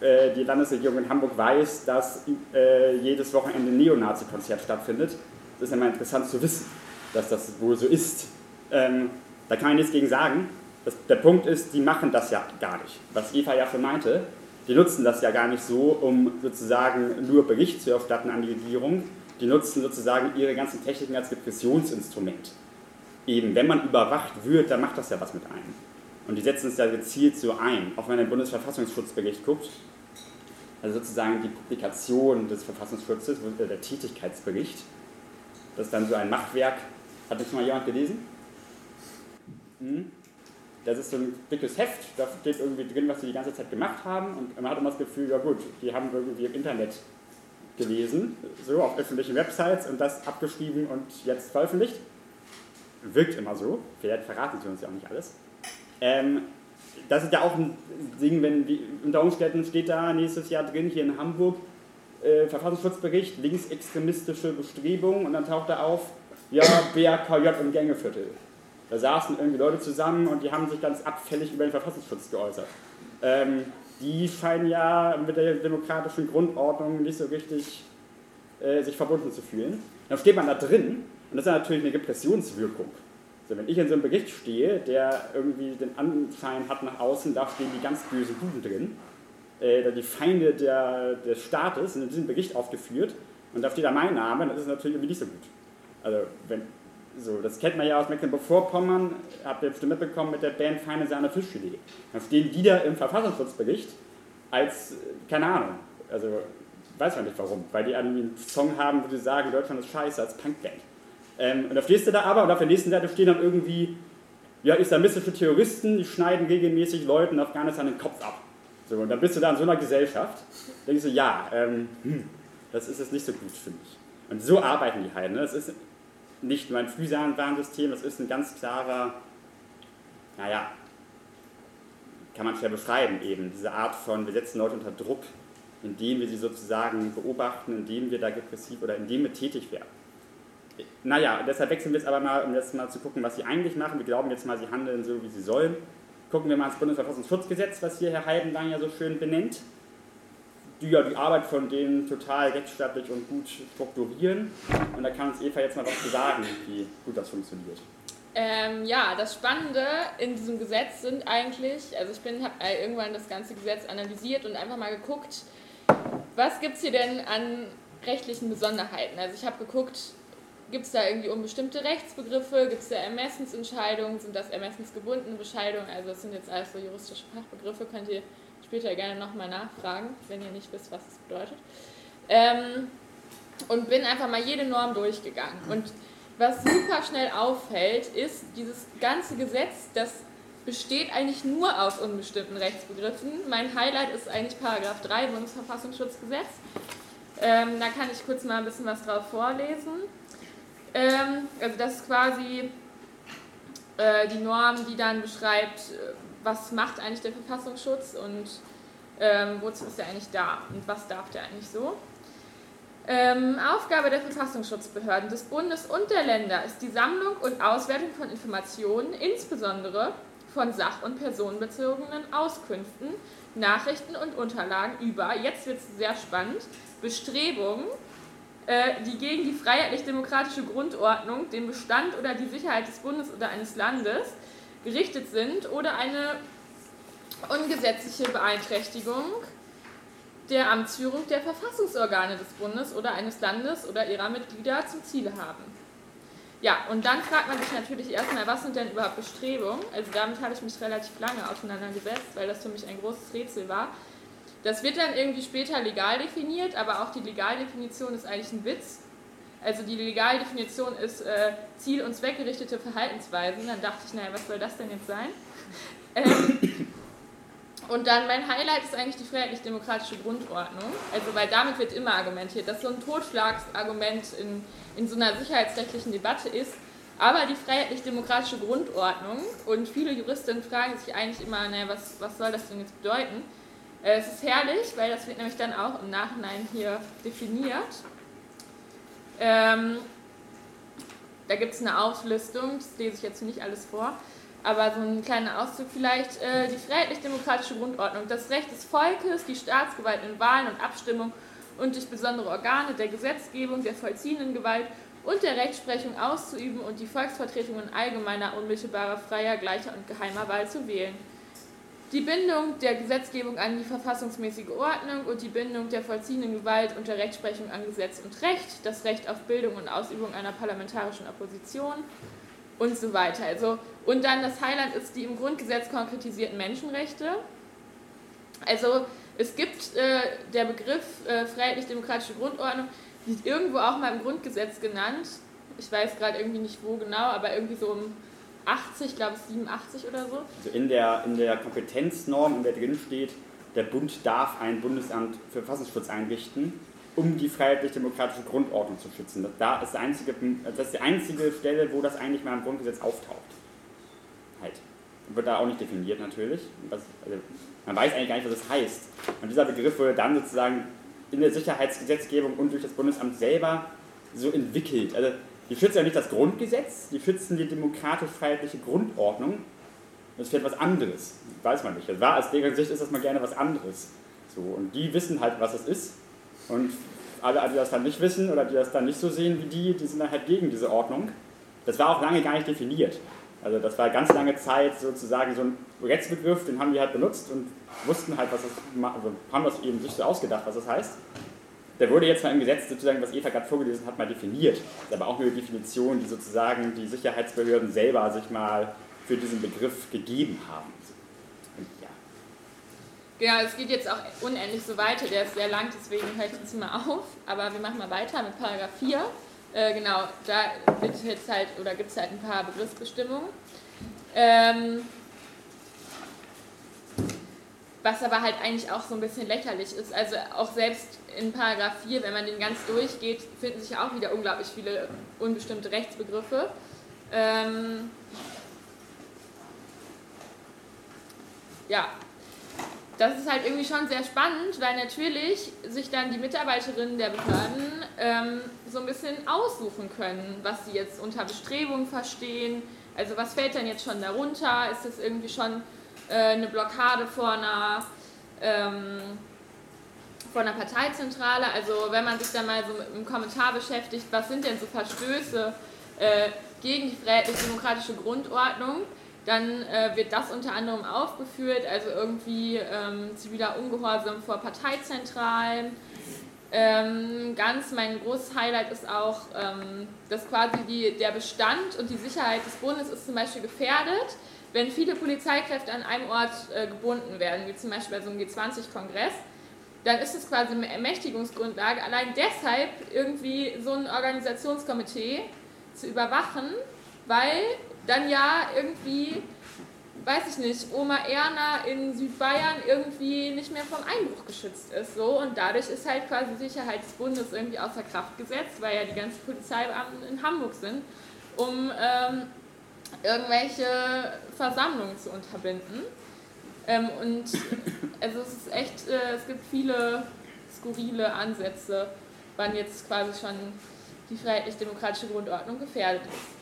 äh, die Landesregierung in Hamburg weiß, dass äh, jedes Wochenende ein Neonazi-Konzert stattfindet. Das ist ja mal interessant zu wissen, dass das wohl so ist. Ähm, da kann man nichts gegen sagen. Das, der Punkt ist, die machen das ja gar nicht. Was Eva ja schon meinte, die nutzen das ja gar nicht so, um sozusagen nur Bericht zu erstatten an die Regierung. Die nutzen sozusagen ihre ganzen Techniken als Repressionsinstrument. Eben, wenn man überwacht wird, dann macht das ja was mit einem. Und die setzen es ja gezielt so ein. Auch wenn den Bundesverfassungsschutzbericht guckt, also sozusagen die Publikation des Verfassungsschutzes, der Tätigkeitsbericht, das ist dann so ein Machwerk. Hat das schon mal jemand gelesen? Hm? Das ist so ein dickes Heft, da steht irgendwie drin, was sie die ganze Zeit gemacht haben und man hat immer das Gefühl, ja gut, die haben irgendwie im Internet gelesen, so auf öffentlichen Websites und das abgeschrieben und jetzt veröffentlicht. Wirkt immer so, vielleicht verraten sie uns ja auch nicht alles. Ähm, das ist ja auch ein Ding, wenn wie, unter steht da nächstes Jahr drin, hier in Hamburg, äh, Verfassungsschutzbericht, linksextremistische Bestrebungen und dann taucht da auf, ja, BRKJ im Gängeviertel. Da saßen irgendwie Leute zusammen und die haben sich ganz abfällig über den Verfassungsschutz geäußert. Ähm, die scheinen ja mit der demokratischen Grundordnung nicht so richtig äh, sich verbunden zu fühlen. Dann steht man da drin und das ist natürlich eine Repressionswirkung. Also wenn ich in so einem Bericht stehe, der irgendwie den Anschein hat nach außen, da stehen die ganz bösen Buben drin, äh, die Feinde der, des Staates sind in diesem Bericht aufgeführt und da steht da mein Name, dann ist es natürlich irgendwie nicht so gut. Also wenn so, das kennt man ja aus Mecklenburg-Vorpommern, habt ihr bestimmt mitbekommen mit der Band Feine Sahne Fischfilet. Dann stehen die da im Verfassungsschutzbericht als, keine Ahnung, also weiß man nicht warum, weil die einen Song haben, wo sie sagen, Deutschland ist scheiße als Punkband. Ähm, und da stehst du da aber und auf der nächsten Seite stehen dann irgendwie ja, islamistische Terroristen, die schneiden regelmäßig Leuten in Afghanistan den Kopf ab. So, und dann bist du da in so einer Gesellschaft, denkst du, ja, ähm, hm, das ist jetzt nicht so gut, finde ich. Und so arbeiten die halt. Ne? Das ist nicht nur ein Frühwarnsystem, das ist ein ganz klarer, naja, kann man schwer beschreiben eben, diese Art von, wir setzen Leute unter Druck, indem wir sie sozusagen beobachten, indem wir da repressiv oder indem wir tätig werden. Naja, deshalb wechseln wir jetzt aber mal, um jetzt mal zu gucken, was sie eigentlich machen. Wir glauben jetzt mal, sie handeln so, wie sie sollen. gucken wir mal ans Bundesverfassungsschutzgesetz, was hier Herr Heidenlang ja so schön benennt, die ja die Arbeit von denen total rechtsstaatlich und gut strukturieren. Und da kann uns Eva jetzt mal was zu sagen, wie gut das funktioniert. Ähm, ja, das Spannende in diesem Gesetz sind eigentlich, also ich bin habe irgendwann das ganze Gesetz analysiert und einfach mal geguckt, was gibt es hier denn an rechtlichen Besonderheiten. Also ich habe geguckt, gibt es da irgendwie unbestimmte Rechtsbegriffe, gibt es da Ermessensentscheidungen, sind das ermessensgebundene Bescheidungen, also das sind jetzt alles so juristische Fachbegriffe, könnt ihr später gerne nochmal nachfragen, wenn ihr nicht wisst, was das bedeutet. Ähm, und bin einfach mal jede Norm durchgegangen. Und was super schnell auffällt, ist, dieses ganze Gesetz, das besteht eigentlich nur aus unbestimmten Rechtsbegriffen. Mein Highlight ist eigentlich Paragraph 3 Bundesverfassungsschutzgesetz. Ähm, da kann ich kurz mal ein bisschen was drauf vorlesen. Ähm, also das ist quasi äh, die Norm, die dann beschreibt, äh, was macht eigentlich der Verfassungsschutz und ähm, wozu ist er eigentlich da und was darf der eigentlich so. Ähm, Aufgabe der Verfassungsschutzbehörden des Bundes und der Länder ist die Sammlung und Auswertung von Informationen, insbesondere von sach- und personenbezogenen Auskünften, Nachrichten und Unterlagen über, jetzt wird es sehr spannend, Bestrebungen, die gegen die freiheitlich-demokratische Grundordnung, den Bestand oder die Sicherheit des Bundes oder eines Landes gerichtet sind oder eine ungesetzliche Beeinträchtigung der Amtsführung der Verfassungsorgane des Bundes oder eines Landes oder ihrer Mitglieder zum Ziel haben. Ja, und dann fragt man sich natürlich erstmal, was sind denn überhaupt Bestrebungen? Also damit habe ich mich relativ lange auseinandergesetzt, weil das für mich ein großes Rätsel war. Das wird dann irgendwie später legal definiert, aber auch die Legaldefinition ist eigentlich ein Witz. Also die Legaldefinition ist äh, ziel- und zweckgerichtete Verhaltensweisen. Dann dachte ich, naja, was soll das denn jetzt sein? Ähm, und dann mein Highlight ist eigentlich die freiheitlich-demokratische Grundordnung. Also, weil damit wird immer argumentiert, dass so ein Totschlagsargument in, in so einer sicherheitsrechtlichen Debatte ist. Aber die freiheitlich-demokratische Grundordnung und viele Juristinnen fragen sich eigentlich immer, naja, was, was soll das denn jetzt bedeuten? Äh, es ist herrlich, weil das wird nämlich dann auch im Nachhinein hier definiert. Ähm, da gibt es eine Auflistung, das lese ich jetzt nicht alles vor, aber so ein kleiner Auszug vielleicht. Äh, die freiheitlich-demokratische Grundordnung, das Recht des Volkes, die Staatsgewalt in Wahlen und Abstimmung und durch besondere Organe der Gesetzgebung, der vollziehenden Gewalt und der Rechtsprechung auszuüben und die Volksvertretung in allgemeiner, unmittelbarer, freier, gleicher und geheimer Wahl zu wählen die Bindung der Gesetzgebung an die verfassungsmäßige Ordnung und die Bindung der vollziehenden Gewalt und der Rechtsprechung an Gesetz und Recht, das Recht auf Bildung und Ausübung einer parlamentarischen Opposition und so weiter. Also, und dann das Highlight ist die im Grundgesetz konkretisierten Menschenrechte. Also es gibt äh, der Begriff äh, freiheitlich-demokratische Grundordnung, wird irgendwo auch mal im Grundgesetz genannt. Ich weiß gerade irgendwie nicht wo genau, aber irgendwie so im 80, glaube ich 87 oder so. Also in der, in der Kompetenznorm, in der drin steht, der Bund darf ein Bundesamt für Verfassungsschutz einrichten, um die freiheitlich-demokratische Grundordnung zu schützen. Da ist, einzige, das ist die einzige Stelle, wo das eigentlich mal im Grundgesetz auftaucht. Halt. Wird da auch nicht definiert natürlich. Das, also man weiß eigentlich gar nicht, was das heißt. Und dieser Begriff wurde dann sozusagen in der Sicherheitsgesetzgebung und durch das Bundesamt selber so entwickelt. Also die schützen ja nicht das Grundgesetz, die schützen die demokratisch-freiheitliche Grundordnung. Das ist etwas anderes, weiß man nicht. Das war aus deren Sicht ist das mal gerne was anderes. So, und die wissen halt, was es ist. Und alle, die das dann nicht wissen oder die das dann nicht so sehen wie die, die sind dann halt gegen diese Ordnung. Das war auch lange gar nicht definiert. Also das war ganz lange Zeit sozusagen so ein Rechtsbegriff, den haben die halt benutzt und wussten halt, was das, also haben das eben sich so ausgedacht, was das heißt. Der wurde jetzt mal im Gesetz sozusagen, was Eva gerade vorgelesen hat, mal definiert. Das ist aber auch eine Definition, die sozusagen die Sicherheitsbehörden selber sich mal für diesen Begriff gegeben haben. Ja. Genau, es geht jetzt auch unendlich so weiter, der ist sehr lang, deswegen höre ich jetzt mal auf. Aber wir machen mal weiter mit Paragraph 4. Äh, genau, da halt, gibt es halt ein paar Begriffsbestimmungen. Ähm, was aber halt eigentlich auch so ein bisschen lächerlich ist. Also auch selbst in Paragraph 4, wenn man den ganz durchgeht, finden sich auch wieder unglaublich viele unbestimmte Rechtsbegriffe. Ähm ja, das ist halt irgendwie schon sehr spannend, weil natürlich sich dann die Mitarbeiterinnen der Behörden ähm, so ein bisschen aussuchen können, was sie jetzt unter Bestrebung verstehen. Also was fällt denn jetzt schon darunter? Ist das irgendwie schon äh, eine Blockade vor einer, ähm, vor einer Parteizentrale. Also wenn man sich dann mal so mit einem Kommentar beschäftigt, was sind denn so Verstöße äh, gegen die freiheitlich-demokratische Grundordnung, dann äh, wird das unter anderem aufgeführt, also irgendwie ähm, ziviler Ungehorsam vor Parteizentralen. Ähm, ganz mein großes Highlight ist auch, ähm, dass quasi die, der Bestand und die Sicherheit des Bundes ist zum Beispiel gefährdet, wenn viele Polizeikräfte an einem Ort äh, gebunden werden, wie zum Beispiel bei so einem G20-Kongress. Dann ist es quasi eine Ermächtigungsgrundlage, allein deshalb irgendwie so ein Organisationskomitee zu überwachen, weil dann ja irgendwie, weiß ich nicht, Oma Erna in Südbayern irgendwie nicht mehr vom Einbruch geschützt ist. So. Und dadurch ist halt quasi Sicherheit des Bundes irgendwie außer Kraft gesetzt, weil ja die ganzen Polizeibeamten in Hamburg sind, um ähm, irgendwelche Versammlungen zu unterbinden. Ähm, und also es ist echt, äh, es gibt viele skurrile Ansätze, wann jetzt quasi schon die freiheitlich-demokratische Grundordnung gefährdet ist.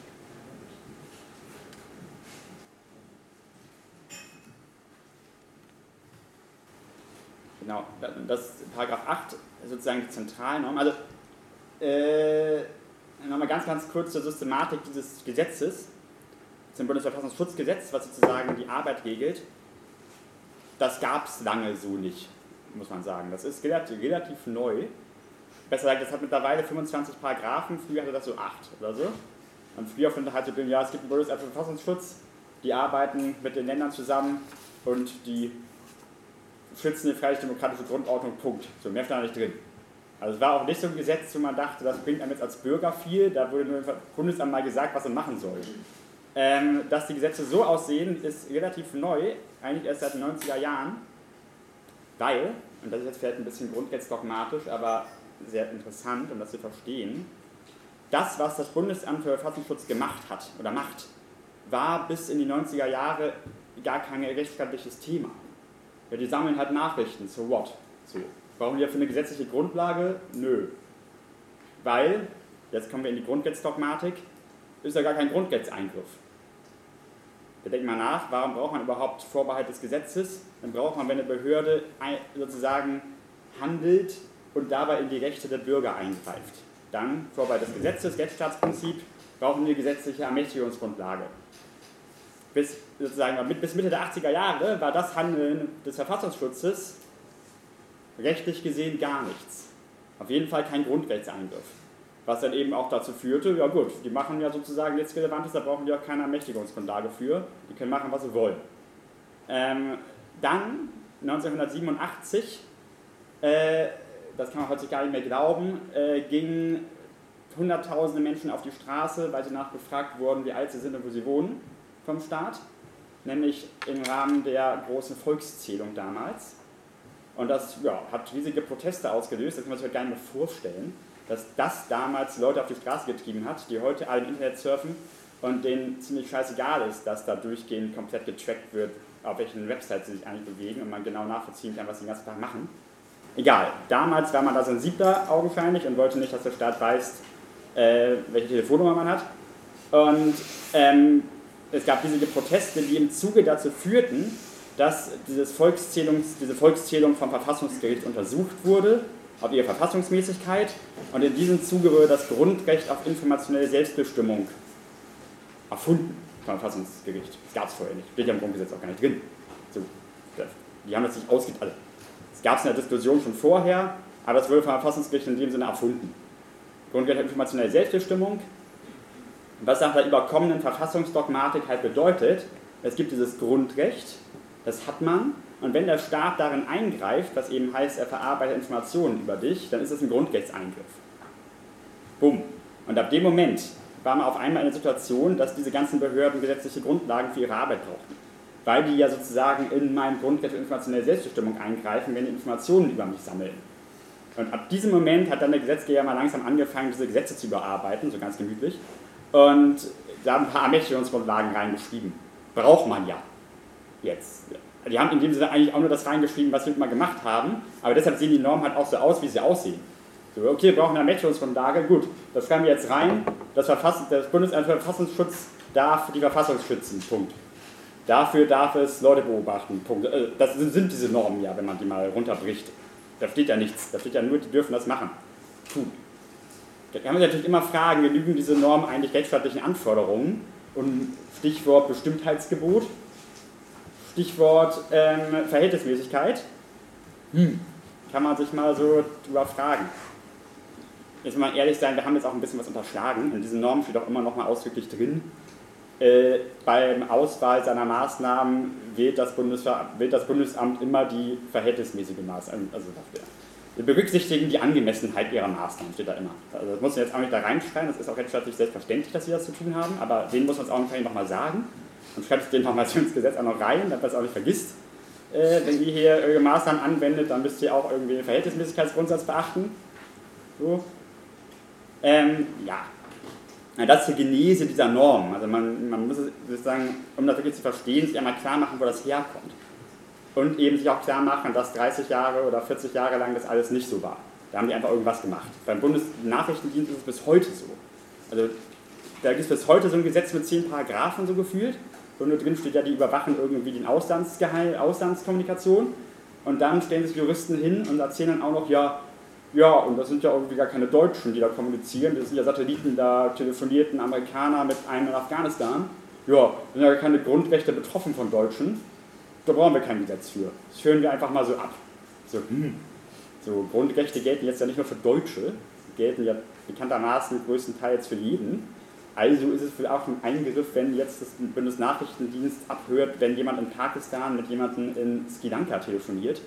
Genau, das ist Paragraph 8 sozusagen die Zentralnorm. Also äh, nochmal ganz, ganz kurz zur Systematik dieses Gesetzes, zum Bundesverfassungsschutzgesetz, was sozusagen die Arbeit regelt. Das gab es lange so nicht, muss man sagen. Das ist relativ, relativ neu. Besser gesagt, das hat mittlerweile 25 Paragraphen, früher hatte das so 8 oder so. Und früher halt so, ja, es gibt einen Bundesverfassungsschutz, die arbeiten mit den Ländern zusammen und die schützen die freiheitlich-demokratische Grundordnung, Punkt. So, mehr stand da nicht drin. Also es war auch nicht so ein Gesetz, wo man dachte, das bringt einem jetzt als Bürger viel, da wurde nur im Bundesamt mal gesagt, was er machen soll. Ähm, dass die Gesetze so aussehen, ist relativ neu, eigentlich erst seit den 90er Jahren, weil, und das ist jetzt vielleicht ein bisschen grundrechtsdogmatisch, aber sehr interessant, um das zu verstehen, das, was das Bundesamt für Verfassungsschutz gemacht hat oder macht, war bis in die 90er Jahre gar kein rechtsstaatliches Thema. Ja, die sammeln halt Nachrichten, so what? So. Brauchen wir für eine gesetzliche Grundlage? Nö. Weil, jetzt kommen wir in die Grundrechtsdogmatik, ist ja gar kein Grundrechtseingriff. Wir denken mal nach, warum braucht man überhaupt Vorbehalt des Gesetzes? Dann braucht man, wenn eine Behörde sozusagen handelt und dabei in die Rechte der Bürger eingreift. Dann Vorbehalt des Gesetzes, Rechtsstaatsprinzip, brauchen wir gesetzliche Ermächtigungsgrundlage bis, sozusagen, bis Mitte der 80er Jahre war das Handeln des Verfassungsschutzes rechtlich gesehen gar nichts. Auf jeden Fall kein Grundrechtseingriff. Was dann eben auch dazu führte, ja gut, die machen ja sozusagen nichts Relevantes, da brauchen die auch keine Ermächtigungsgrundlage für. Die können machen, was sie wollen. Ähm, dann, 1987, äh, das kann man heute gar nicht mehr glauben, äh, gingen Hunderttausende Menschen auf die Straße, weil sie nachgefragt wurden, wie alt sie sind und wo sie wohnen vom Staat, nämlich im Rahmen der großen Volkszählung damals. Und das ja, hat riesige Proteste ausgelöst, das kann man sich heute gar nicht mehr vorstellen, dass das damals Leute auf die Straße getrieben hat, die heute alle im Internet surfen und denen ziemlich scheißegal ist, dass da durchgehend komplett getrackt wird, auf welchen Websites sie sich eigentlich bewegen und man genau nachvollziehen kann, was sie den ganzen Tag machen. Egal, damals war man da sensibler augenscheinlich und wollte nicht, dass der Staat weiß, äh, welche Telefonnummer man hat. Und ähm, es gab riesige Proteste, die im Zuge dazu führten, dass dieses Volkszählungs, diese Volkszählung vom Verfassungsgericht untersucht wurde, auf ihre Verfassungsmäßigkeit. Und in diesem Zuge wurde das Grundrecht auf informationelle Selbstbestimmung erfunden vom Verfassungsgericht. Das gab es vorher nicht, steht ja im Grundgesetz auch gar nicht drin. So, die haben das nicht ausgedacht. Also, es gab es in der Diskussion schon vorher, aber es wurde vom Verfassungsgericht in dem Sinne erfunden. Grundrecht auf informationelle Selbstbestimmung was nach der überkommenen Verfassungsdogmatik halt bedeutet, es gibt dieses Grundrecht, das hat man, und wenn der Staat darin eingreift, was eben heißt, er verarbeitet Informationen über dich, dann ist es ein Grundrechtseingriff. Bumm. Und ab dem Moment war man auf einmal in der Situation, dass diese ganzen Behörden gesetzliche Grundlagen für ihre Arbeit brauchten. Weil die ja sozusagen in mein Grundrecht für informationelle Selbstbestimmung eingreifen, wenn die Informationen über mich sammeln. Und ab diesem Moment hat dann der Gesetzgeber mal langsam angefangen, diese Gesetze zu überarbeiten, so ganz gemütlich und da haben ein paar Ermächtigungsgrundlagen reingeschrieben. Braucht man ja jetzt. Die haben in dem Sinne eigentlich auch nur das reingeschrieben, was wir immer gemacht haben, aber deshalb sehen die Normen halt auch so aus, wie sie aussehen. So, okay, wir brauchen eine Ermächtigungsgrundlage, gut, das schreiben wir jetzt rein. Das, Verfass das Bundesamt für Verfassungsschutz darf die Verfassung schützen, Punkt. Dafür darf es Leute beobachten. Punkt. Äh, das sind diese Normen ja, wenn man die mal runterbricht. Da steht ja nichts. Da steht ja nur, die dürfen das machen. Tun. Da kann man natürlich immer fragen, genügen diese Normen eigentlich rechtsstaatlichen Anforderungen? Und Stichwort Bestimmtheitsgebot, Stichwort ähm, Verhältnismäßigkeit. Hm. Kann man sich mal so drüber fragen. Jetzt mal ehrlich sein, wir haben jetzt auch ein bisschen was unterschlagen. In diesen Normen steht auch immer noch mal ausdrücklich drin, äh, beim Auswahl seiner Maßnahmen wählt das, wählt das, Bundesamt immer die verhältnismäßige Maßnahme. Also wir berücksichtigen die Angemessenheit ihrer Maßnahmen, steht da immer. Also das muss man jetzt auch nicht da reinschreiben, das ist auch rechtsstaatlich selbstverständlich, dass sie das zu tun haben, aber denen muss man es auch noch mal sagen. Und schreibt den Informationsgesetz auch noch rein, damit man es auch nicht vergisst. Äh, wenn ihr hier eure Maßnahmen anwendet, dann müsst ihr auch irgendwie den Verhältnismäßigkeitsgrundsatz beachten. So. Ähm, ja, das ist die Genese dieser Norm. Also man, man muss sozusagen, um das wirklich zu verstehen, sich einmal klar machen, wo das herkommt. Und eben sich auch klar machen, dass 30 Jahre oder 40 Jahre lang das alles nicht so war. Da haben die einfach irgendwas gemacht. Beim Bundesnachrichtendienst ist es bis heute so. Also da gibt es bis heute so ein Gesetz mit zehn Paragraphen so gefühlt. Und nur drin steht ja, die überwachen irgendwie den Auslandsgeheim, Auslandskommunikation. Und dann stellen sich Juristen hin und erzählen dann auch noch, ja, ja, und das sind ja irgendwie gar keine Deutschen, die da kommunizieren. Das sind ja Satelliten, da telefonierten Amerikaner mit einem in Afghanistan. Ja, sind ja keine Grundrechte betroffen von Deutschen. Da brauchen wir kein Gesetz für. Das hören wir einfach mal so ab. So, hm. so Grundrechte gelten jetzt ja nicht nur für Deutsche, gelten ja bekanntermaßen größtenteils für jeden. Also ist es auch ein Eingriff, wenn jetzt das Bundesnachrichtendienst abhört, wenn jemand in Pakistan mit jemandem in Sri Lanka telefoniert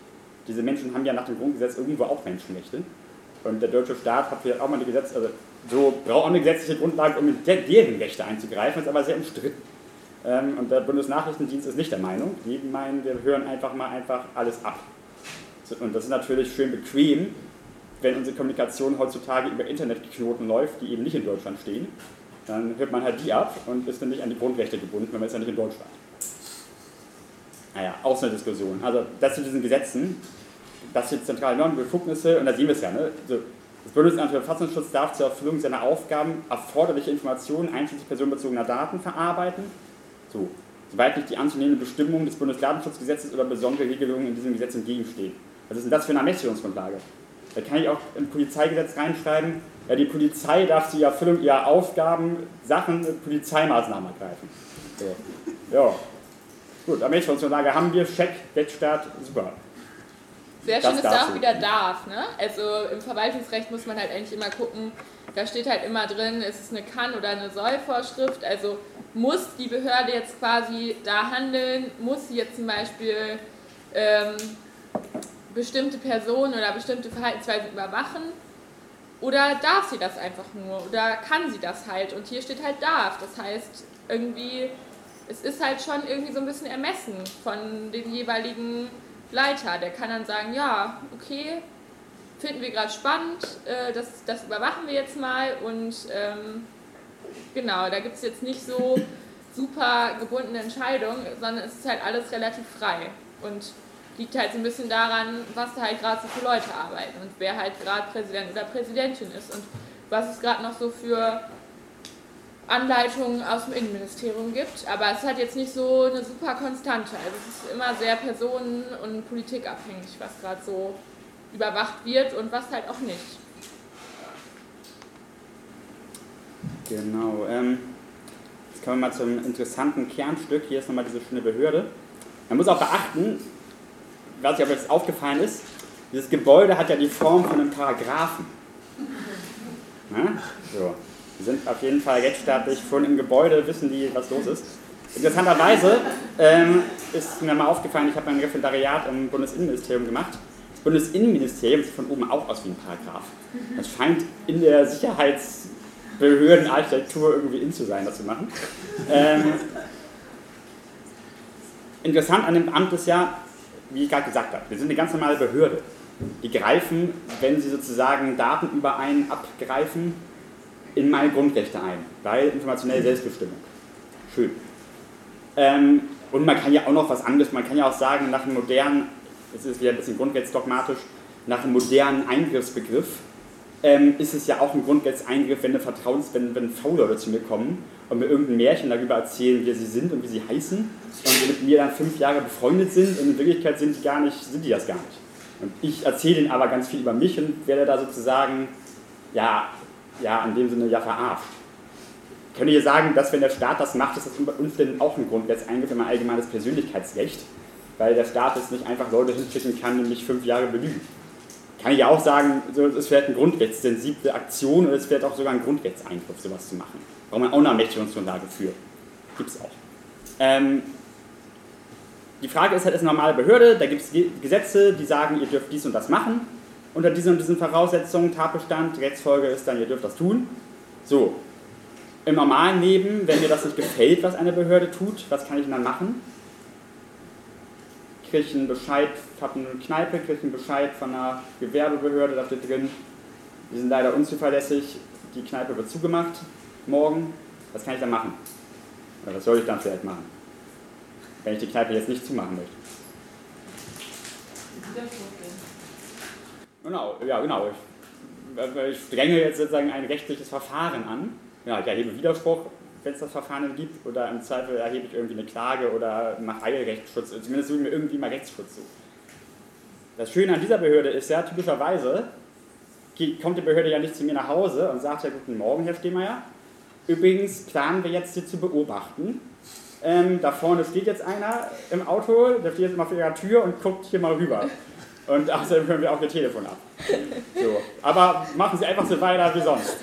diese Menschen haben ja nach dem Grundgesetz irgendwo auch Menschenrechte. Und der deutsche Staat hat vielleicht auch mal eine Gesetz, also so braucht auch eine gesetzliche Grundlage, um in deren Rechte einzugreifen, ist aber sehr umstritten. Ähm, und der Bundesnachrichtendienst ist nicht der Meinung. Die meinen, wir hören einfach mal einfach alles ab. Und das ist natürlich schön bequem, wenn unsere Kommunikation heutzutage über Internetknoten läuft, die eben nicht in Deutschland stehen. Dann hört man halt die ab und ist dann nicht an die Grundrechte gebunden, wenn man ist ja nicht in Deutschland naja, auch so eine Diskussion. Also das zu diesen Gesetzen, das sind zentrale Normen, Befugnisse, und da sehen wir es ja. Ne? Also, das Bundesamt für Verfassungsschutz darf zur Erfüllung seiner Aufgaben erforderliche Informationen einschließlich personenbezogener Daten verarbeiten. So, soweit nicht die anzunehmende Bestimmung des Bundesdatenschutzgesetzes oder besondere Regelungen in diesem Gesetz entgegenstehen. Was ist denn das für eine Ermächtigungsgrundlage? Da kann ich auch im Polizeigesetz reinschreiben, ja, die Polizei darf zur Erfüllung ihrer Aufgaben Sachen Polizeimaßnahmen ergreifen. So. Ja, Gut, Ermächtigungsanlage haben wir, Check, Rechtsstaat, super. Sehr schön, dass da auch wieder darf. Ne? Also im Verwaltungsrecht muss man halt eigentlich immer gucken, da steht halt immer drin, ist es eine Kann- oder eine Soll-Vorschrift. Also muss die Behörde jetzt quasi da handeln, muss sie jetzt zum Beispiel ähm, bestimmte Personen oder bestimmte Verhaltensweisen überwachen oder darf sie das einfach nur oder kann sie das halt? Und hier steht halt darf. Das heißt, irgendwie es ist halt schon irgendwie so ein bisschen ermessen von dem jeweiligen Leiter. Der kann dann sagen, ja, okay, finden wir gerade spannend, äh, das, das überwachen wir jetzt mal und ähm, genau, da gibt es jetzt nicht so super gebundene Entscheidungen, sondern es ist halt alles relativ frei und liegt halt so ein bisschen daran, was da halt gerade so für Leute arbeiten und wer halt gerade Präsident oder Präsidentin ist und was es gerade noch so für Anleitungen aus dem Innenministerium gibt, aber es hat jetzt nicht so eine super Konstante. Also es ist immer sehr personen- und politikabhängig, was gerade so überwacht wird und was halt auch nicht. Genau. Ähm, jetzt kommen wir mal zum interessanten Kernstück. Hier ist nochmal diese schöne Behörde. Man muss auch beachten, ich aber jetzt aufgefallen ist, dieses Gebäude hat ja die Form von einem Paragraphen. Na? So. Die sind auf jeden Fall rechtsstaatlich schon im Gebäude, wissen die, was los ist. Interessanterweise ähm, ist mir mal aufgefallen, ich habe ein Referendariat im Bundesinnenministerium gemacht. Das Bundesinnenministerium sieht von oben auch aus wie ein Paragraph. Das scheint in der Sicherheitsbehördenarchitektur irgendwie in zu sein, das zu machen. Ähm, interessant an dem Amt ist ja, wie ich gerade gesagt habe, wir sind eine ganz normale Behörde. Die greifen, wenn sie sozusagen Daten über einen abgreifen, in meine Grundrechte ein, weil informationelle Selbstbestimmung. Schön. Ähm, und man kann ja auch noch was anderes, man kann ja auch sagen, nach einem modernen, es ist wieder ein bisschen grundrechtsdogmatisch, nach einem modernen Eingriffsbegriff ähm, ist es ja auch ein Grundrechtseingriff, wenn, Vertrauens, wenn, wenn V-Leute zu mir kommen und mir irgendein Märchen darüber erzählen, wer sie sind und wie sie heißen und mit mir dann fünf Jahre befreundet sind und in Wirklichkeit sind die, gar nicht, sind die das gar nicht. Und ich erzähle ihnen aber ganz viel über mich und werde da sozusagen, ja, ja, in dem Sinne ja verarscht. Ich könnte hier sagen, dass wenn der Staat das macht, ist das unter Umständen auch ein Grundrechtseingriff in ein allgemeines Persönlichkeitsrecht, weil der Staat jetzt nicht einfach Leute hinschicken kann und mich fünf Jahre belügen kann ich ja auch sagen, es ist vielleicht eine grundrechtssensible Aktion oder es wird auch sogar ein Grundrechtseingriff, sowas zu machen. Braucht man auch eine Ermächtigungsgrundlage für. Gibt es auch. Ähm, die Frage ist halt, ist eine normale Behörde, da gibt es Gesetze, die sagen, ihr dürft dies und das machen. Unter diesen und diesen Voraussetzungen, Tatbestand, Rechtsfolge ist dann, ihr dürft das tun. So, im normalen Leben, wenn mir das nicht gefällt, was eine Behörde tut, was kann ich dann machen? Kriege einen Bescheid, habe eine Kneipe, kriege einen Bescheid von einer Gewerbebehörde, da steht drin, die sind leider unzuverlässig, die Kneipe wird zugemacht morgen, was kann ich dann machen? Oder was soll ich dann vielleicht machen? Wenn ich die Kneipe jetzt nicht zumachen möchte. Genau, ja genau. Ich, ich dränge jetzt sozusagen ein rechtliches Verfahren an. Ja, ich erhebe Widerspruch, wenn es das Verfahren gibt, oder im Zweifel erhebe ich irgendwie eine Klage oder mache Eilrechtsschutz, zumindest suche ich mir irgendwie mal Rechtsschutz zu. Das Schöne an dieser Behörde ist ja, typischerweise kommt die Behörde ja nicht zu mir nach Hause und sagt ja, guten Morgen, Herr Stehmeier. Übrigens planen wir jetzt Sie zu beobachten. Ähm, da vorne steht jetzt einer im Auto, der steht jetzt mal vor Ihrer Tür und guckt hier mal rüber. Und außerdem hören wir auch Ihr Telefon ab. So. Aber machen Sie einfach so weiter wie sonst.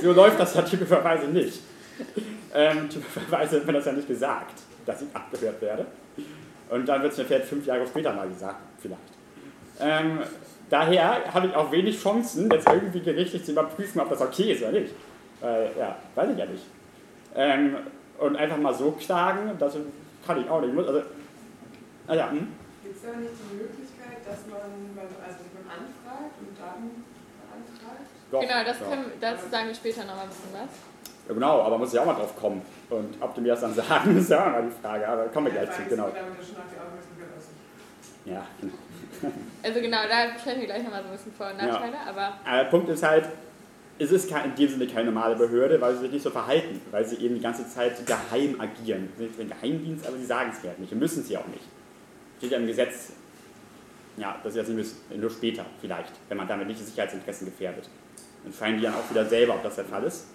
So läuft das ja typischerweise nicht. Ähm, typischerweise wird mir das ja nicht gesagt, dass ich abgehört werde. Und dann wird es mir vielleicht fünf Jahre später mal gesagt, vielleicht. Ähm, daher habe ich auch wenig Chancen, jetzt irgendwie gerichtlich zu überprüfen, ob das okay ist oder nicht. Weil, ja, weiß ich ja nicht. Ähm, und einfach mal so klagen, das kann ich auch nicht. Also, ah ja, hm? Gibt es da nicht die Möglichkeit, dass man, also man anfragt und dann beantragt? Doch, genau, das, können, das sagen wir später nochmal ein bisschen was. Ja, genau, aber muss ich auch mal drauf kommen. Und ob die mir das dann sagen, ist ja auch mal die Frage. Aber kommen wir gleich zu, genau. Ja, genau. Also genau, da stellen wir gleich nochmal so ein bisschen Vor- und Nachteile. Ja. Aber der Punkt ist halt, es ist in dem Sinne keine normale Behörde, weil sie sich nicht so verhalten, weil sie eben die ganze Zeit geheim agieren. Sie sind ein Geheimdienst, aber sie sagen es halt nicht und müssen sie auch nicht. Steht ja im Gesetz, ja, dass sie das nicht müssen, nur später vielleicht, wenn man damit nicht die Sicherheitsinteressen gefährdet. Dann scheinen die dann auch wieder selber, ob das der Fall ist.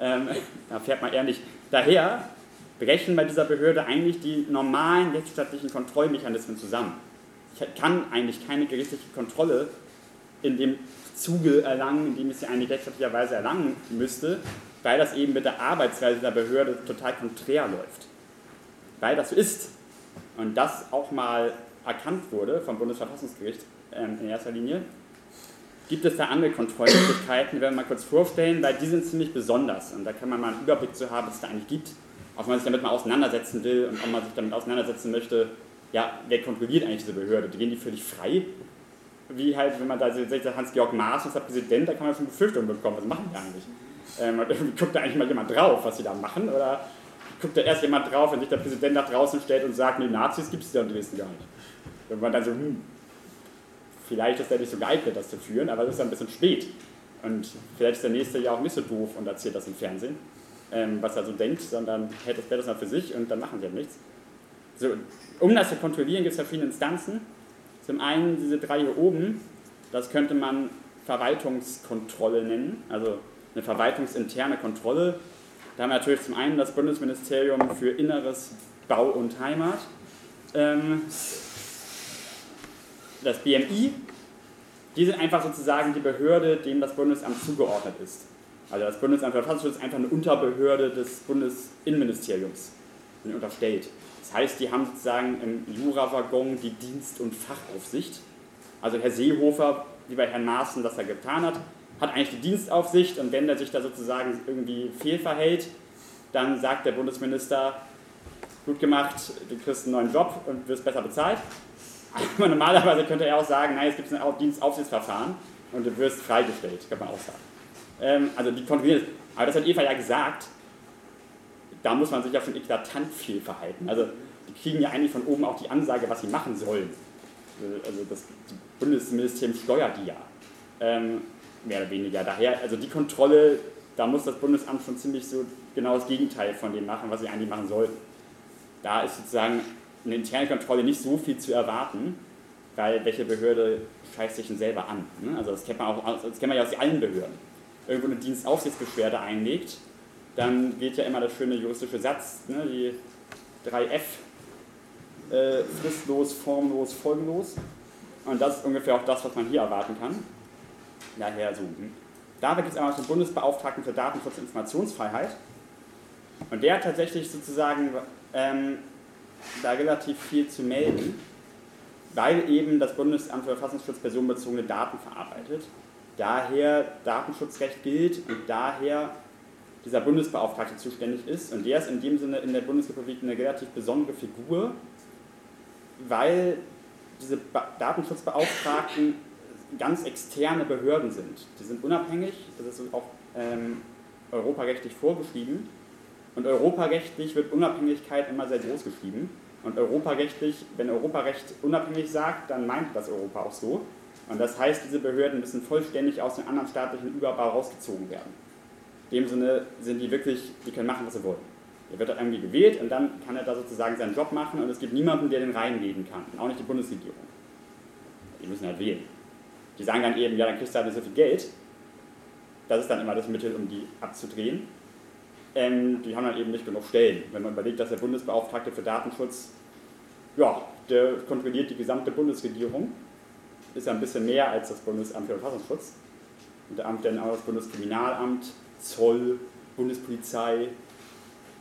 Ähm, da fährt man eher. Daher brechen bei dieser Behörde eigentlich die normalen rechtsstaatlichen Kontrollmechanismen zusammen. Ich kann eigentlich keine gerichtliche Kontrolle in dem Zuge erlangen, in dem ich sie eigentlich rechtsstaatlicherweise erlangen müsste, weil das eben mit der Arbeitsweise der Behörde total konträr läuft. Weil das so ist und das auch mal erkannt wurde vom Bundesverfassungsgericht ähm, in erster Linie, gibt es da andere Kontrollmöglichkeiten, die werden wir mal kurz vorstellen, weil die sind ziemlich besonders und da kann man mal einen Überblick zu haben, was es da eigentlich gibt, auch man sich damit mal auseinandersetzen will und ob man sich damit auseinandersetzen möchte, ja, wer kontrolliert eigentlich diese Behörde? Gehen die völlig frei? Wie halt, wenn man da sieht, Hans-Georg Maaßen ist der Präsident, da kann man schon Befürchtungen bekommen, was machen die eigentlich? Ähm, guckt da eigentlich mal jemand drauf, was sie da machen? Oder guckt da erst jemand drauf, wenn sich der Präsident nach draußen stellt und sagt, nee, Nazis gibt es da in Dresden gar nicht? Wenn man dann so, hm, vielleicht ist er nicht so geeignet, das zu führen, aber es ist ein bisschen spät. Und vielleicht ist der nächste ja auch nicht so doof und erzählt das im Fernsehen, ähm, was er so denkt, sondern hält das Bett mal für sich und dann machen sie halt nichts. So, um das zu kontrollieren, gibt es verschiedene Instanzen. Zum einen diese drei hier oben, das könnte man Verwaltungskontrolle nennen, also eine verwaltungsinterne Kontrolle. Da haben wir natürlich zum einen das Bundesministerium für Inneres, Bau und Heimat. Ähm, das BMI, die sind einfach sozusagen die Behörde, dem das Bundesamt zugeordnet ist. Also das Bundesamt für Verfassungsschutz ist einfach eine Unterbehörde des Bundesinnenministeriums, sind unterstellt. Das heißt, die haben sozusagen im Jura-Waggon die Dienst- und Fachaufsicht. Also Herr Seehofer, wie bei Herrn Maaßen das er getan hat, hat eigentlich die Dienstaufsicht und wenn er sich da sozusagen irgendwie fehlverhält, dann sagt der Bundesminister, gut gemacht, du kriegst einen neuen Job und wirst besser bezahlt. Aber normalerweise könnte er auch sagen, nein, es gibt ein Dienstaufsichtsverfahren und du wirst freigestellt, kann man auch sagen. Ähm, also die kontrollieren. Aber das hat Eva ja gesagt, da muss man sich ja schon eklatant viel verhalten. Also die kriegen ja eigentlich von oben auch die Ansage, was sie machen sollen. Also das Bundesministerium steuert die ja. Ähm, mehr oder weniger. Daher, also die Kontrolle, da muss das Bundesamt schon ziemlich so genau das Gegenteil von dem machen, was sie eigentlich machen sollten. Da ist sozusagen eine interne Kontrolle nicht so viel zu erwarten, weil welche Behörde scheißt sich denn selber an? Ne? Also das kennt, man auch, das kennt man ja aus allen Behörden. Irgendwo eine Dienstaufsichtsbeschwerde einlegt, dann geht ja immer der schöne juristische Satz, ne? die 3F, äh, fristlos, formlos, folgenlos. Und das ist ungefähr auch das, was man hier erwarten kann. Daher so. Hm. Da gibt es einmal den Bundesbeauftragten für Datenschutz und Informationsfreiheit. Und der hat tatsächlich sozusagen ähm, da relativ viel zu melden, weil eben das Bundesamt für Verfassungsschutz personenbezogene Daten verarbeitet. Daher Datenschutzrecht gilt und daher dieser Bundesbeauftragte zuständig ist. Und der ist in dem Sinne in der Bundesrepublik eine relativ besondere Figur, weil diese Datenschutzbeauftragten ganz externe Behörden sind. Die sind unabhängig, das ist auch ähm, europarechtlich vorgeschrieben. Und europarechtlich wird Unabhängigkeit immer sehr groß geschrieben. Und europarechtlich, wenn Europarecht unabhängig sagt, dann meint das Europa auch so. Und das heißt, diese Behörden müssen vollständig aus dem anderen staatlichen Überbau rausgezogen werden. In dem Sinne sind die wirklich, die können machen, was sie wollen. Er wird dann irgendwie gewählt und dann kann er da sozusagen seinen Job machen und es gibt niemanden, der den reinreden kann. Auch nicht die Bundesregierung. Die müssen halt wählen. Die sagen dann eben, ja, dann kriegst du halt nicht so viel Geld. Das ist dann immer das Mittel, um die abzudrehen ähm, die haben dann eben nicht genug Stellen. Wenn man überlegt, dass der Bundesbeauftragte für Datenschutz, ja, der kontrolliert die gesamte Bundesregierung, ist ja ein bisschen mehr als das Bundesamt für Verfassungsschutz. Und der Amt dann auch das Bundeskriminalamt, Zoll, Bundespolizei,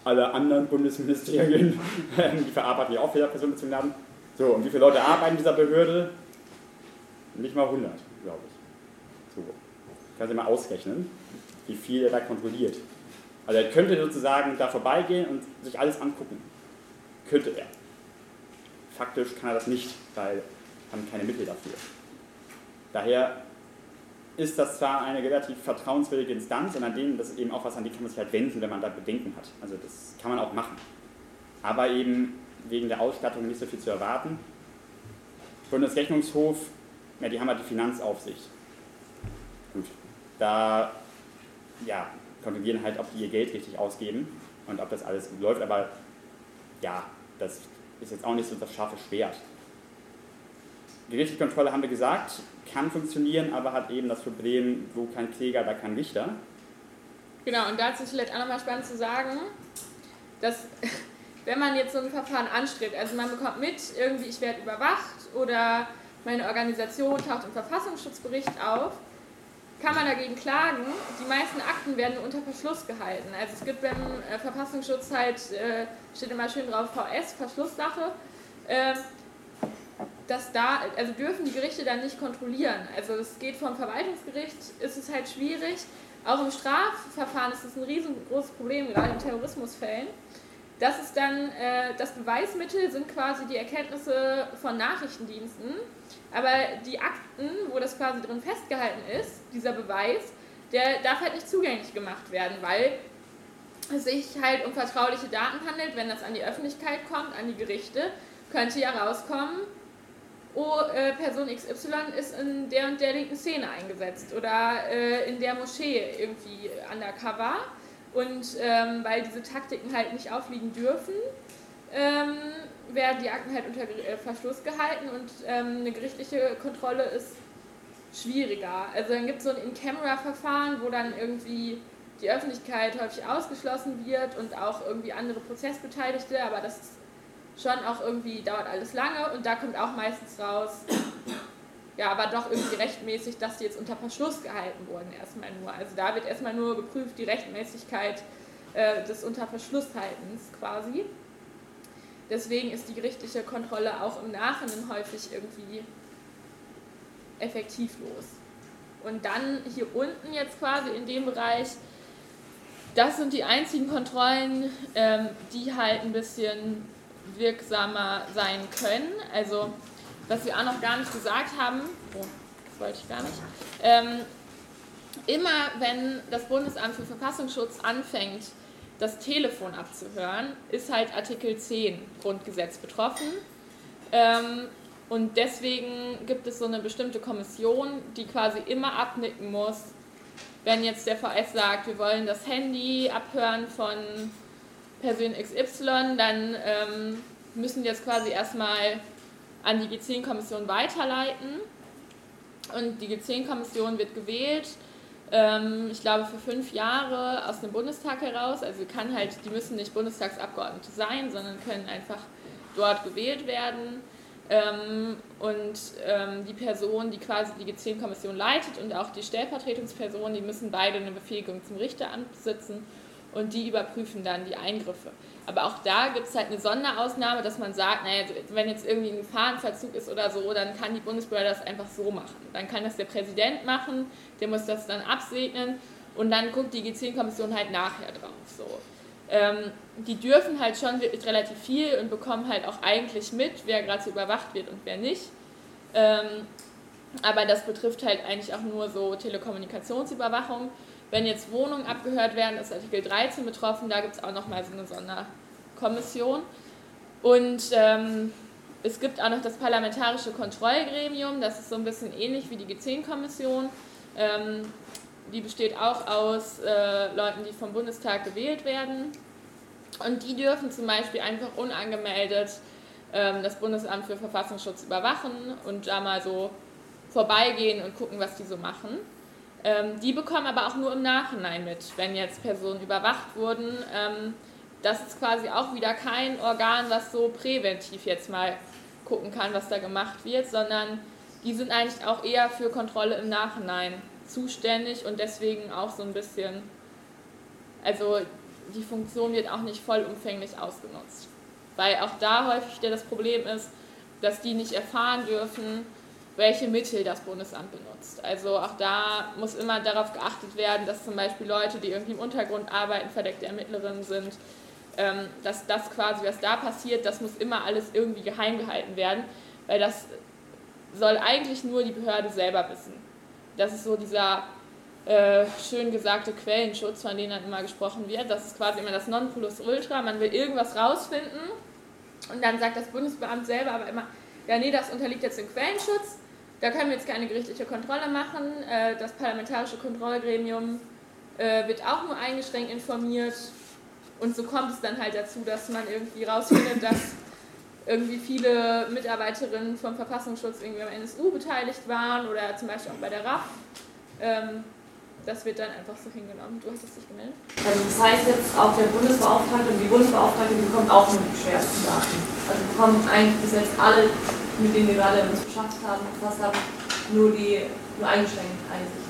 alle anderen Bundesministerien, die verarbeiten ja auch wieder personenbezogene Daten. So, und wie viele Leute arbeiten in dieser Behörde? Nicht mal 100, glaube ich. So. Kann sich mal ausrechnen, wie viel er da kontrolliert. Also er könnte sozusagen da vorbeigehen und sich alles angucken. Könnte er. Faktisch kann er das nicht, weil er haben keine Mittel dafür. Daher ist das zwar eine relativ vertrauenswürdige Instanz und an denen, das eben auch was, an die kann man sich halt wenden, wenn man da Bedenken hat. Also das kann man auch machen. Aber eben wegen der Ausstattung nicht so viel zu erwarten. Bundesrechnungshof, ja, die haben halt die Finanzaufsicht. Gut, da ja, kontrollieren halt, ob die ihr Geld richtig ausgeben und ob das alles gut läuft. Aber ja, das ist jetzt auch nicht so das scharfe Schwert. Gerichtliche Kontrolle haben wir gesagt, kann funktionieren, aber hat eben das Problem, wo kein Kläger, da kein Richter. Genau, und dazu ist vielleicht auch nochmal spannend zu sagen, dass wenn man jetzt so ein Verfahren anstrebt, also man bekommt mit, irgendwie ich werde überwacht oder meine Organisation taucht im Verfassungsschutzbericht auf, kann man dagegen klagen. Die meisten Akten werden unter Verschluss gehalten. Also es gibt beim äh, Verfassungsschutz halt, äh, steht immer schön drauf, VS, Verschlusssache. Äh, dass da, also dürfen die Gerichte dann nicht kontrollieren. Also es geht vom Verwaltungsgericht, ist es halt schwierig. Auch im Strafverfahren ist es ein riesengroßes Problem, gerade in Terrorismusfällen. Das ist dann, äh, das Beweismittel sind quasi die Erkenntnisse von Nachrichtendiensten aber die Akten, wo das quasi drin festgehalten ist, dieser Beweis, der darf halt nicht zugänglich gemacht werden, weil es sich halt um vertrauliche Daten handelt. Wenn das an die Öffentlichkeit kommt, an die Gerichte, könnte ja rauskommen, oh, äh, Person XY ist in der und der linken Szene eingesetzt oder äh, in der Moschee irgendwie undercover. Und ähm, weil diese Taktiken halt nicht aufliegen dürfen, ähm, werden die Akten halt unter äh, Verschluss gehalten und ähm, eine gerichtliche Kontrolle ist schwieriger. Also dann gibt es so ein In-Camera-Verfahren, wo dann irgendwie die Öffentlichkeit häufig ausgeschlossen wird und auch irgendwie andere Prozessbeteiligte, aber das schon auch irgendwie, dauert alles lange und da kommt auch meistens raus, ja, aber doch irgendwie rechtmäßig, dass die jetzt unter Verschluss gehalten wurden erstmal nur. Also da wird erstmal nur geprüft die Rechtmäßigkeit äh, des Unterverschlusshaltens quasi. Deswegen ist die gerichtliche Kontrolle auch im Nachhinein häufig irgendwie effektivlos. Und dann hier unten jetzt quasi in dem Bereich, das sind die einzigen Kontrollen, ähm, die halt ein bisschen wirksamer sein können. Also, was wir auch noch gar nicht gesagt haben, oh, das wollte ich gar nicht, ähm, immer wenn das Bundesamt für Verfassungsschutz anfängt, das Telefon abzuhören, ist halt Artikel 10 Grundgesetz betroffen. Ähm, Und deswegen gibt es so eine bestimmte Kommission, die quasi immer abnicken muss, wenn jetzt der VS sagt, wir wollen das Handy abhören von Person XY, dann ähm, müssen die jetzt quasi erstmal an die G10-Kommission weiterleiten. Und die G10-Kommission wird gewählt, ich glaube für fünf Jahre aus dem Bundestag heraus. Also kann halt, die müssen nicht Bundestagsabgeordnete sein, sondern können einfach dort gewählt werden. Ähm, und ähm, die Person, die quasi die G10-Kommission leitet und auch die Stellvertretungsperson, die müssen beide eine Befähigung zum Richteramt besitzen und die überprüfen dann die Eingriffe. Aber auch da gibt es halt eine Sonderausnahme, dass man sagt, naja, wenn jetzt irgendwie ein Gefahrenverzug ist oder so, dann kann die Bundesbehörde das einfach so machen. Dann kann das der Präsident machen, der muss das dann absegnen und dann guckt die G10-Kommission halt nachher drauf. So. Ähm, die dürfen halt schon relativ viel und bekommen halt auch eigentlich mit, wer gerade so überwacht wird und wer nicht. Ähm, aber das betrifft halt eigentlich auch nur so Telekommunikationsüberwachung. Wenn jetzt Wohnungen abgehört werden, ist Artikel 13 betroffen, da gibt es auch nochmal so eine Sonderkommission. Und ähm, es gibt auch noch das Parlamentarische Kontrollgremium, das ist so ein bisschen ähnlich wie die G10-Kommission. Ähm, die besteht auch aus äh, Leuten, die vom Bundestag gewählt werden. Und die dürfen zum Beispiel einfach unangemeldet ähm, das Bundesamt für Verfassungsschutz überwachen und da mal so vorbeigehen und gucken, was die so machen. Ähm, die bekommen aber auch nur im Nachhinein mit, wenn jetzt Personen überwacht wurden. Ähm, das ist quasi auch wieder kein Organ, was so präventiv jetzt mal gucken kann, was da gemacht wird, sondern die sind eigentlich auch eher für Kontrolle im Nachhinein zuständig und deswegen auch so ein bisschen, also die Funktion wird auch nicht vollumfänglich ausgenutzt. Weil auch da häufig das Problem ist, dass die nicht erfahren dürfen, welche Mittel das Bundesamt benutzt. Also auch da muss immer darauf geachtet werden, dass zum Beispiel Leute, die irgendwie im Untergrund arbeiten, verdeckte Ermittlerinnen sind, ähm, dass das quasi, was da passiert, das muss immer alles irgendwie geheim gehalten werden, weil das soll eigentlich nur die Behörde selber wissen. Das ist so dieser äh, schön gesagte Quellenschutz, von dem dann immer gesprochen wird. Das ist quasi immer das Nonplusultra. Man will irgendwas rausfinden und dann sagt das Bundesbeamt selber aber immer, ja, nee, das unterliegt jetzt dem Quellenschutz da können wir jetzt keine gerichtliche Kontrolle machen. Äh, das parlamentarische Kontrollgremium äh, wird auch nur eingeschränkt informiert. Und so kommt es dann halt dazu, dass man irgendwie rausfindet, dass irgendwie viele Mitarbeiterinnen vom Verfassungsschutz irgendwie am NSU beteiligt waren oder zum Beispiel auch bei der RAF. Ähm, das wird dann einfach so hingenommen. Du hast es dich gemeldet? Also das heißt jetzt auch der Bundesbeauftragte und die Bundesbeauftragte bekommt auch nur die schwersten Daten. Also bekommen eigentlich bis jetzt alle mit denen wir gerade uns beschafft haben, befasst haben, nur die nur eingeschränkt Einsicht.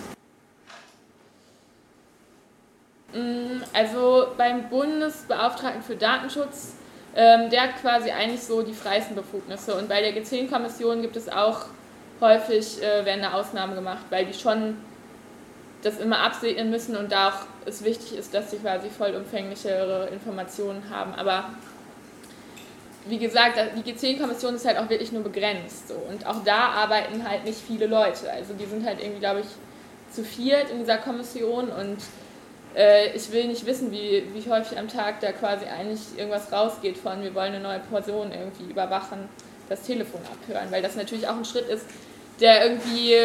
Mm, also beim Bundesbeauftragten für Datenschutz, ähm, der hat quasi eigentlich so die freisten Befugnisse. Und bei der G10-Kommission gibt es auch häufig, äh, werden da Ausnahmen gemacht, weil die schon das immer absegnen müssen und da auch es wichtig ist, dass sie quasi vollumfänglichere Informationen haben. Aber wie gesagt, die G10-Kommission ist halt auch wirklich nur begrenzt. So. Und auch da arbeiten halt nicht viele Leute. Also die sind halt irgendwie, glaube ich, zu viert in dieser Kommission und äh, ich will nicht wissen, wie, wie häufig am Tag da quasi eigentlich irgendwas rausgeht von, wir wollen eine neue Person irgendwie überwachen, das Telefon abhören, weil das natürlich auch ein Schritt ist, der irgendwie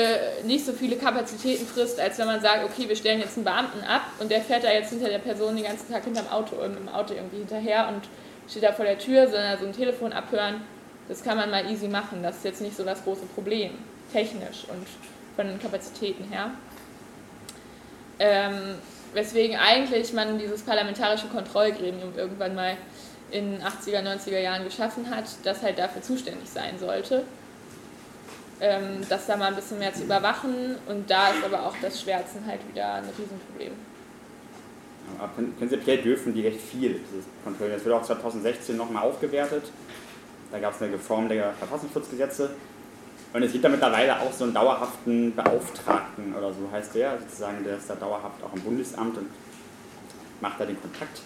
nicht so viele Kapazitäten frisst, als wenn man sagt, okay, wir stellen jetzt einen Beamten ab und der fährt da jetzt hinter der Person den ganzen Tag hinterm Auto, im Auto irgendwie hinterher und steht da vor der Tür, sondern so ein Telefon abhören, das kann man mal easy machen. Das ist jetzt nicht so das große Problem, technisch und von den Kapazitäten her. Ähm, weswegen eigentlich man dieses parlamentarische Kontrollgremium irgendwann mal in den 80er, 90er Jahren geschaffen hat, das halt dafür zuständig sein sollte. Ähm, das da mal ein bisschen mehr zu überwachen und da ist aber auch das Schwärzen halt wieder ein Riesenproblem. Aber prinzipiell dürfen die recht viel kontrollieren. Das wird auch 2016 nochmal aufgewertet. Da gab es eine Reform der Verfassungsschutzgesetze. Und es gibt da mittlerweile auch so einen dauerhaften Beauftragten oder so heißt der, sozusagen, der ist da dauerhaft auch im Bundesamt und macht da den Kontakt.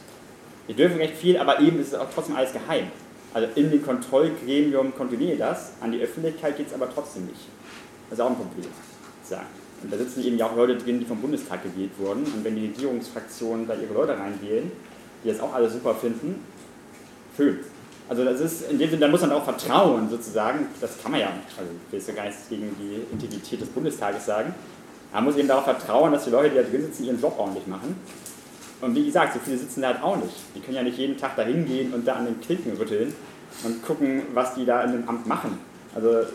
Die dürfen recht viel, aber eben ist es auch trotzdem alles geheim. Also in dem Kontrollgremium kontrolliert das, an die Öffentlichkeit geht es aber trotzdem nicht. Das ist auch ein Problem. Sagen. Und da sitzen eben ja auch Leute drin, die vom Bundestag gewählt wurden. Und wenn die Regierungsfraktionen da ihre Leute reinwählen, die das auch alle super finden, schön. Also das ist, in dem Sinne, da muss man auch vertrauen sozusagen, das kann man ja, also ich will jetzt ja gar nichts gegen die Integrität des Bundestages sagen, man muss eben darauf vertrauen, dass die Leute, die da drin sitzen, ihren Job ordentlich machen. Und wie gesagt, so viele sitzen da halt auch nicht. Die können ja nicht jeden Tag da hingehen und da an den Klinken rütteln und gucken, was die da in dem Amt machen. Also, das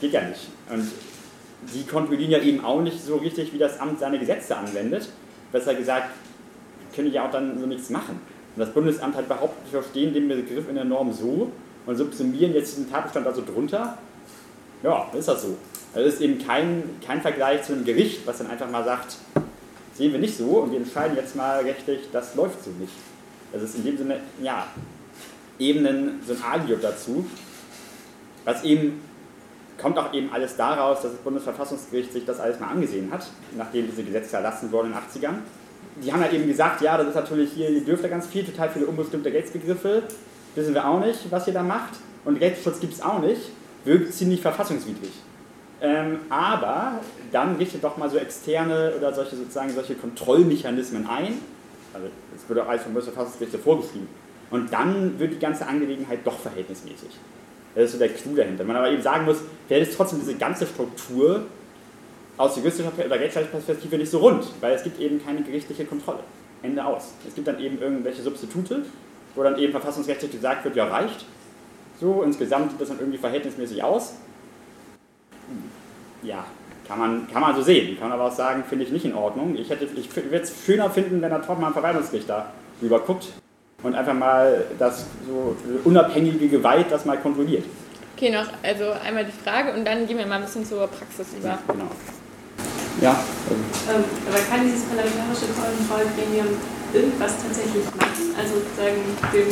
geht ja nicht. Und die kontrollieren ja eben auch nicht so richtig, wie das Amt seine Gesetze anwendet. Besser gesagt, können die ja auch dann so nichts machen. Und das Bundesamt hat behauptet, wir verstehen den Begriff in der Norm so und subsumieren jetzt diesen Tatbestand also drunter. Ja, ist das so. Das ist eben kein, kein Vergleich zu einem Gericht, was dann einfach mal sagt, sehen wir nicht so und wir entscheiden jetzt mal rechtlich, das läuft so nicht. Das ist in dem Sinne, ja, eben so ein Alibi dazu, was eben kommt auch eben alles daraus, dass das Bundesverfassungsgericht sich das alles mal angesehen hat, nachdem diese Gesetze erlassen wurden in den 80ern. Die haben ja eben gesagt, ja, das ist natürlich hier, ihr dürft ja ganz viel, total viele unbestimmte Rechtsbegriffe, wissen wir auch nicht, was ihr da macht. Und Rechtsschutz gibt es auch nicht, wirkt ziemlich verfassungswidrig. Ähm, aber dann richtet doch mal so externe oder solche sozusagen solche Kontrollmechanismen ein. Also das wird auch alles vom Bundesverfassungsgericht vorgeschrieben. Und dann wird die ganze Angelegenheit doch verhältnismäßig. Das ist so der Clou dahinter. Man aber eben sagen muss, vielleicht ist trotzdem diese ganze Struktur aus juristischer oder Perspektive nicht so rund, weil es gibt eben keine gerichtliche Kontrolle. Ende aus. Es gibt dann eben irgendwelche Substitute, wo dann eben verfassungsrechtlich gesagt wird, ja reicht. So, insgesamt sieht das dann irgendwie verhältnismäßig aus. Ja, kann man, kann man so sehen. Kann aber auch sagen, finde ich nicht in Ordnung. Ich, ich würde es schöner finden, wenn da Top mal ein Verwaltungsrichter drüber guckt und einfach mal das so unabhängige Gewalt das mal kontrolliert. Okay, noch also einmal die Frage und dann gehen wir mal ein bisschen zur Praxis über. Genau. Ja. Ähm, aber kann dieses parlamentarische Kontrollgremium irgendwas tatsächlich machen? Also sagen dem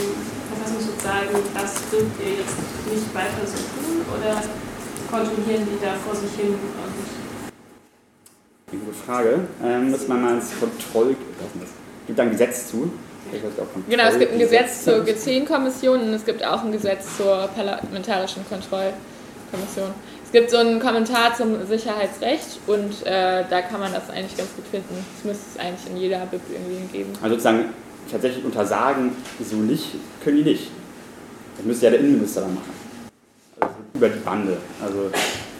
Verfassungsschutz sagen, das dürft ihr jetzt nicht weiter so tun oder kontrollieren die da vor sich hin und eine gute Frage. Ähm, muss man mal ins Kontroll. Es gibt da ein Gesetz zu. Genau, es gibt ein Gesetz zur G10-Kommission und es gibt auch ein Gesetz zur parlamentarischen Kontrollkommission. Es gibt so einen Kommentar zum Sicherheitsrecht und äh, da kann man das eigentlich ganz gut finden. Das müsste es eigentlich in jeder Bib irgendwie geben. Also sozusagen tatsächlich untersagen, so nicht, können die nicht. Das müsste ja der Innenminister dann machen. Also über die Bande. Also,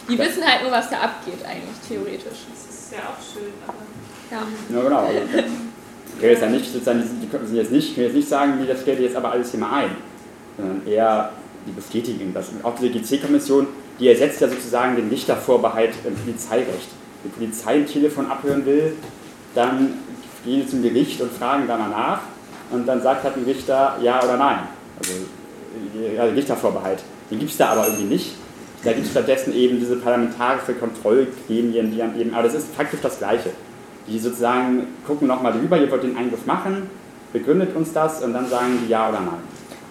die wissen halt nur, was da abgeht eigentlich, theoretisch. Das ist ja auch schön, aber... Ja, ja genau. Also, will jetzt ja nicht, sozusagen, die können jetzt nicht, können jetzt nicht sagen, nee, das stellt jetzt aber alles hier mal ein, sondern eher die bestätigen das. Und auch diese GC-Kommission, die ersetzt ja sozusagen den Richtervorbehalt im Polizeirecht. Wenn die Polizei ein Telefon abhören will, dann gehen sie zum Gericht und fragen danach nach und dann sagt halt ein Richter ja oder nein. Also ja, Richtervorbehalt. Den gibt es da aber irgendwie nicht. Da gibt es stattdessen eben diese parlamentarische Kontrollgremien, die dann eben, aber das ist faktisch das Gleiche die sozusagen gucken nochmal drüber, ihr wollt den Eingriff machen, begründet uns das und dann sagen die ja oder nein.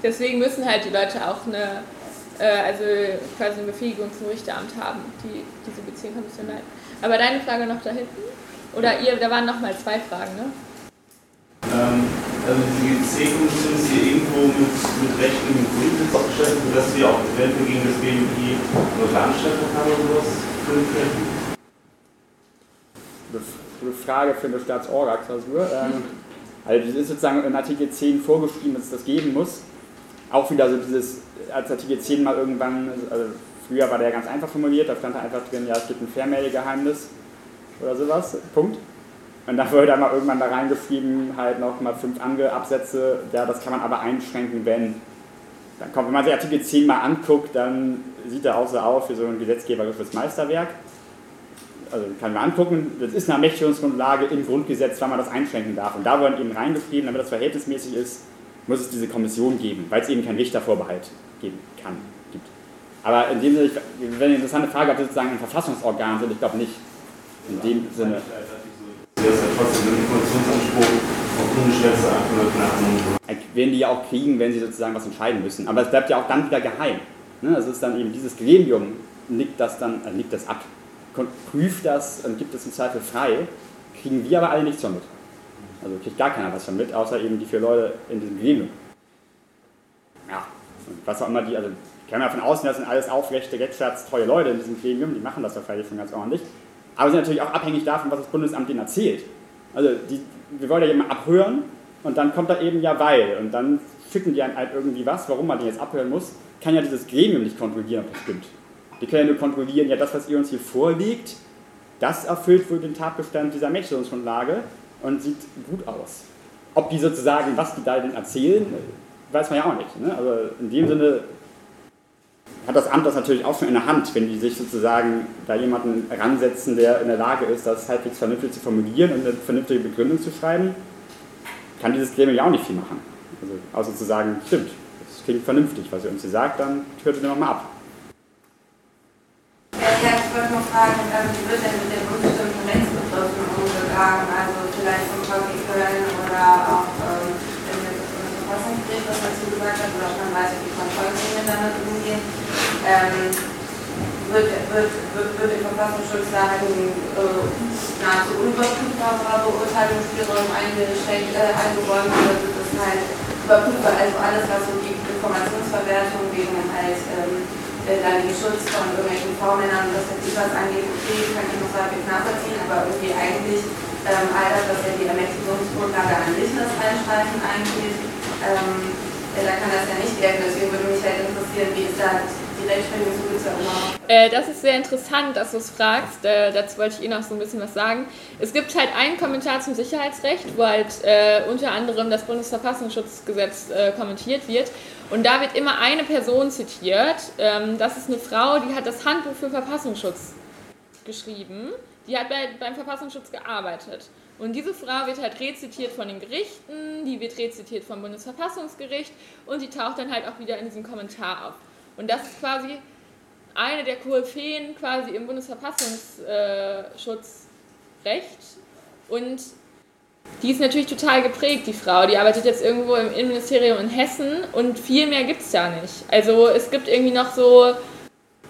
Deswegen müssen halt die Leute auch eine, äh, also quasi eine Befähigung zum Richteramt haben, die diese Beziehungskommission leiten. Aber deine Frage noch da hinten? Oder ihr, da waren nochmal zwei Fragen, ne? Ähm, also die C-Kommission ist hier irgendwo mit, mit Recht im Grundsitz aufgestellt, sodass wir auch eventuell gegen das BMI nur Veranstaltungshabe oder sowas können gute Frage für eine Staatsorga-Klausur. Ähm, also das ist sozusagen in Artikel 10 vorgeschrieben, dass es das geben muss. Auch wieder so dieses, als Artikel 10 mal irgendwann, also früher war der ganz einfach formuliert, da stand da einfach drin, ja, es gibt ein Fernmeldegeheimnis oder sowas, Punkt. Und dann wurde da mal irgendwann da reingeschrieben, halt noch mal fünf andere Absätze, ja, das kann man aber einschränken, wenn. Dann kommt, wenn man sich Artikel 10 mal anguckt, dann sieht er auch so aus wie so ein gesetzgeberisches Meisterwerk also kann man angucken, das ist eine Ermächtigungsgrundlage im Grundgesetz, wann man das einschränken darf. Und da wurde eben reingeschrieben, damit das verhältnismäßig ist, muss es diese Kommission geben, weil es eben keinen Richtervorbehalt geben kann, gibt. Aber in dem Sinne, wenn eine interessante Frage, ob das sozusagen ein Verfassungsorgan sind, ich glaube nicht. In dem Sinne. Das ist ja trotzdem ein Informationsanspruch auf Bundesschwester Werden die ja auch kriegen, wenn sie sozusagen was entscheiden müssen. Aber es bleibt ja auch dann wieder geheim. Ne? Das ist dann eben dieses Gremium, nickt das dann, äh, nickt das ab prüft das und gibt es im Zweifel frei, kriegen wir aber alle nichts von mit. Also kriegt gar keiner was von mit, außer eben die vier Leute in diesem Gremium. Ja, und was auch immer die, also ich kann davon ausgehen, das sind alles aufrechte, rechtsstaatstreue Leute in diesem Gremium, die machen das wahrscheinlich schon ganz ordentlich. Aber sind natürlich auch abhängig davon, was das Bundesamt denen erzählt. Also die, wir wollen ja jemanden abhören und dann kommt da eben ja weil und dann schicken die einem halt irgendwie was, warum man den jetzt abhören muss, kann ja dieses Gremium nicht kontrollieren, ob das stimmt. Die können nur kontrollieren, ja, das, was ihr uns hier vorlegt, das erfüllt wohl den Tatbestand dieser Mächtigungsgrundlage und sieht gut aus. Ob die sozusagen, was die da denn erzählen, weiß man ja auch nicht. Ne? Also in dem Sinne hat das Amt das natürlich auch schon in der Hand, wenn die sich sozusagen da jemanden ransetzen, der in der Lage ist, das halbwegs vernünftig zu formulieren und eine vernünftige Begründung zu schreiben, kann dieses Gremium ja auch nicht viel machen. Also, außer zu sagen, stimmt, das klingt vernünftig, was ihr uns hier sagt, dann hört ihr nochmal ab. Ich wollte noch fragen, ähm, wie wird denn mit den unbestimmten Rechtsbegriffen umgegangen? Also vielleicht vom Köln oder auch ähm, das Bundesverfassungsgericht was dazu gesagt hat oder man weiß, wie Kontrollgremien damit umgehen. Wird, im Verfassungsschutz da halt ein äh, nahezu unüberprüfbarer Beurteilungsspielraum eingeschränkt, äh, oder wird es halt überprüfbar, also alles, was so die Informationsverwertung wegen halt ähm, dann den Schutz von irgendwelchen V-Männern und das jetzt was angeht, okay, kann ich noch halbwegs nachvollziehen, aber irgendwie eigentlich ähm, all das, was ja die Ermächtigungsgrundlage an sich das Einschreiben eingeht, ähm, ja, da kann das ja nicht gelten. Deswegen würde mich halt interessieren, wie ist da Äh, das ist sehr interessant, dass du es fragst. Äh, dazu wollte ich Ihnen auch so ein bisschen was sagen. Es gibt halt einen Kommentar zum Sicherheitsrecht, wo halt äh, unter anderem das Bundesverfassungsschutzgesetz äh, kommentiert wird. Und da wird immer eine Person zitiert. Ähm, das ist eine Frau, die hat das Handbuch für Verfassungsschutz geschrieben. Die hat bei, beim Verfassungsschutz gearbeitet. Und diese Frau wird halt rezitiert von den Gerichten, die wird rezitiert vom Bundesverfassungsgericht und die taucht dann halt auch wieder in diesem Kommentar auf. Und das ist quasi eine der Koryphäen quasi im Bundesverfassungsschutzrecht. Und die ist natürlich total geprägt, die Frau. Die arbeitet jetzt irgendwo im Innenministerium in Hessen und viel mehr gibt es da nicht. Also es gibt irgendwie noch so ein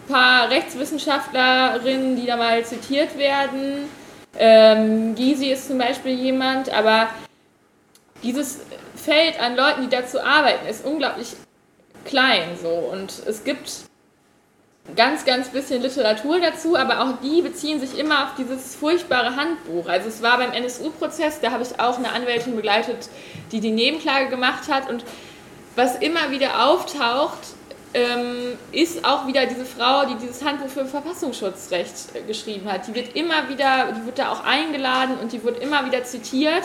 paar Rechtswissenschaftlerinnen, die da mal zitiert werden. Ähm, Gysi ist zum Beispiel jemand, aber dieses Feld an Leuten, die dazu arbeiten, ist unglaublich klein so und es gibt ganz, ganz bisschen Literatur dazu, aber auch die beziehen sich immer auf dieses furchtbare Handbuch. Also es war beim NSU-Prozess, da habe ich auch eine Anwältin begleitet, die die Nebenklage gemacht hat und was immer wieder auftaucht, ähm, ist auch wieder diese Frau, die dieses Handbuch für Verfassungsschutzrecht äh, geschrieben hat. Die wird immer wieder, die wird da auch eingeladen und die wird immer wieder zitiert.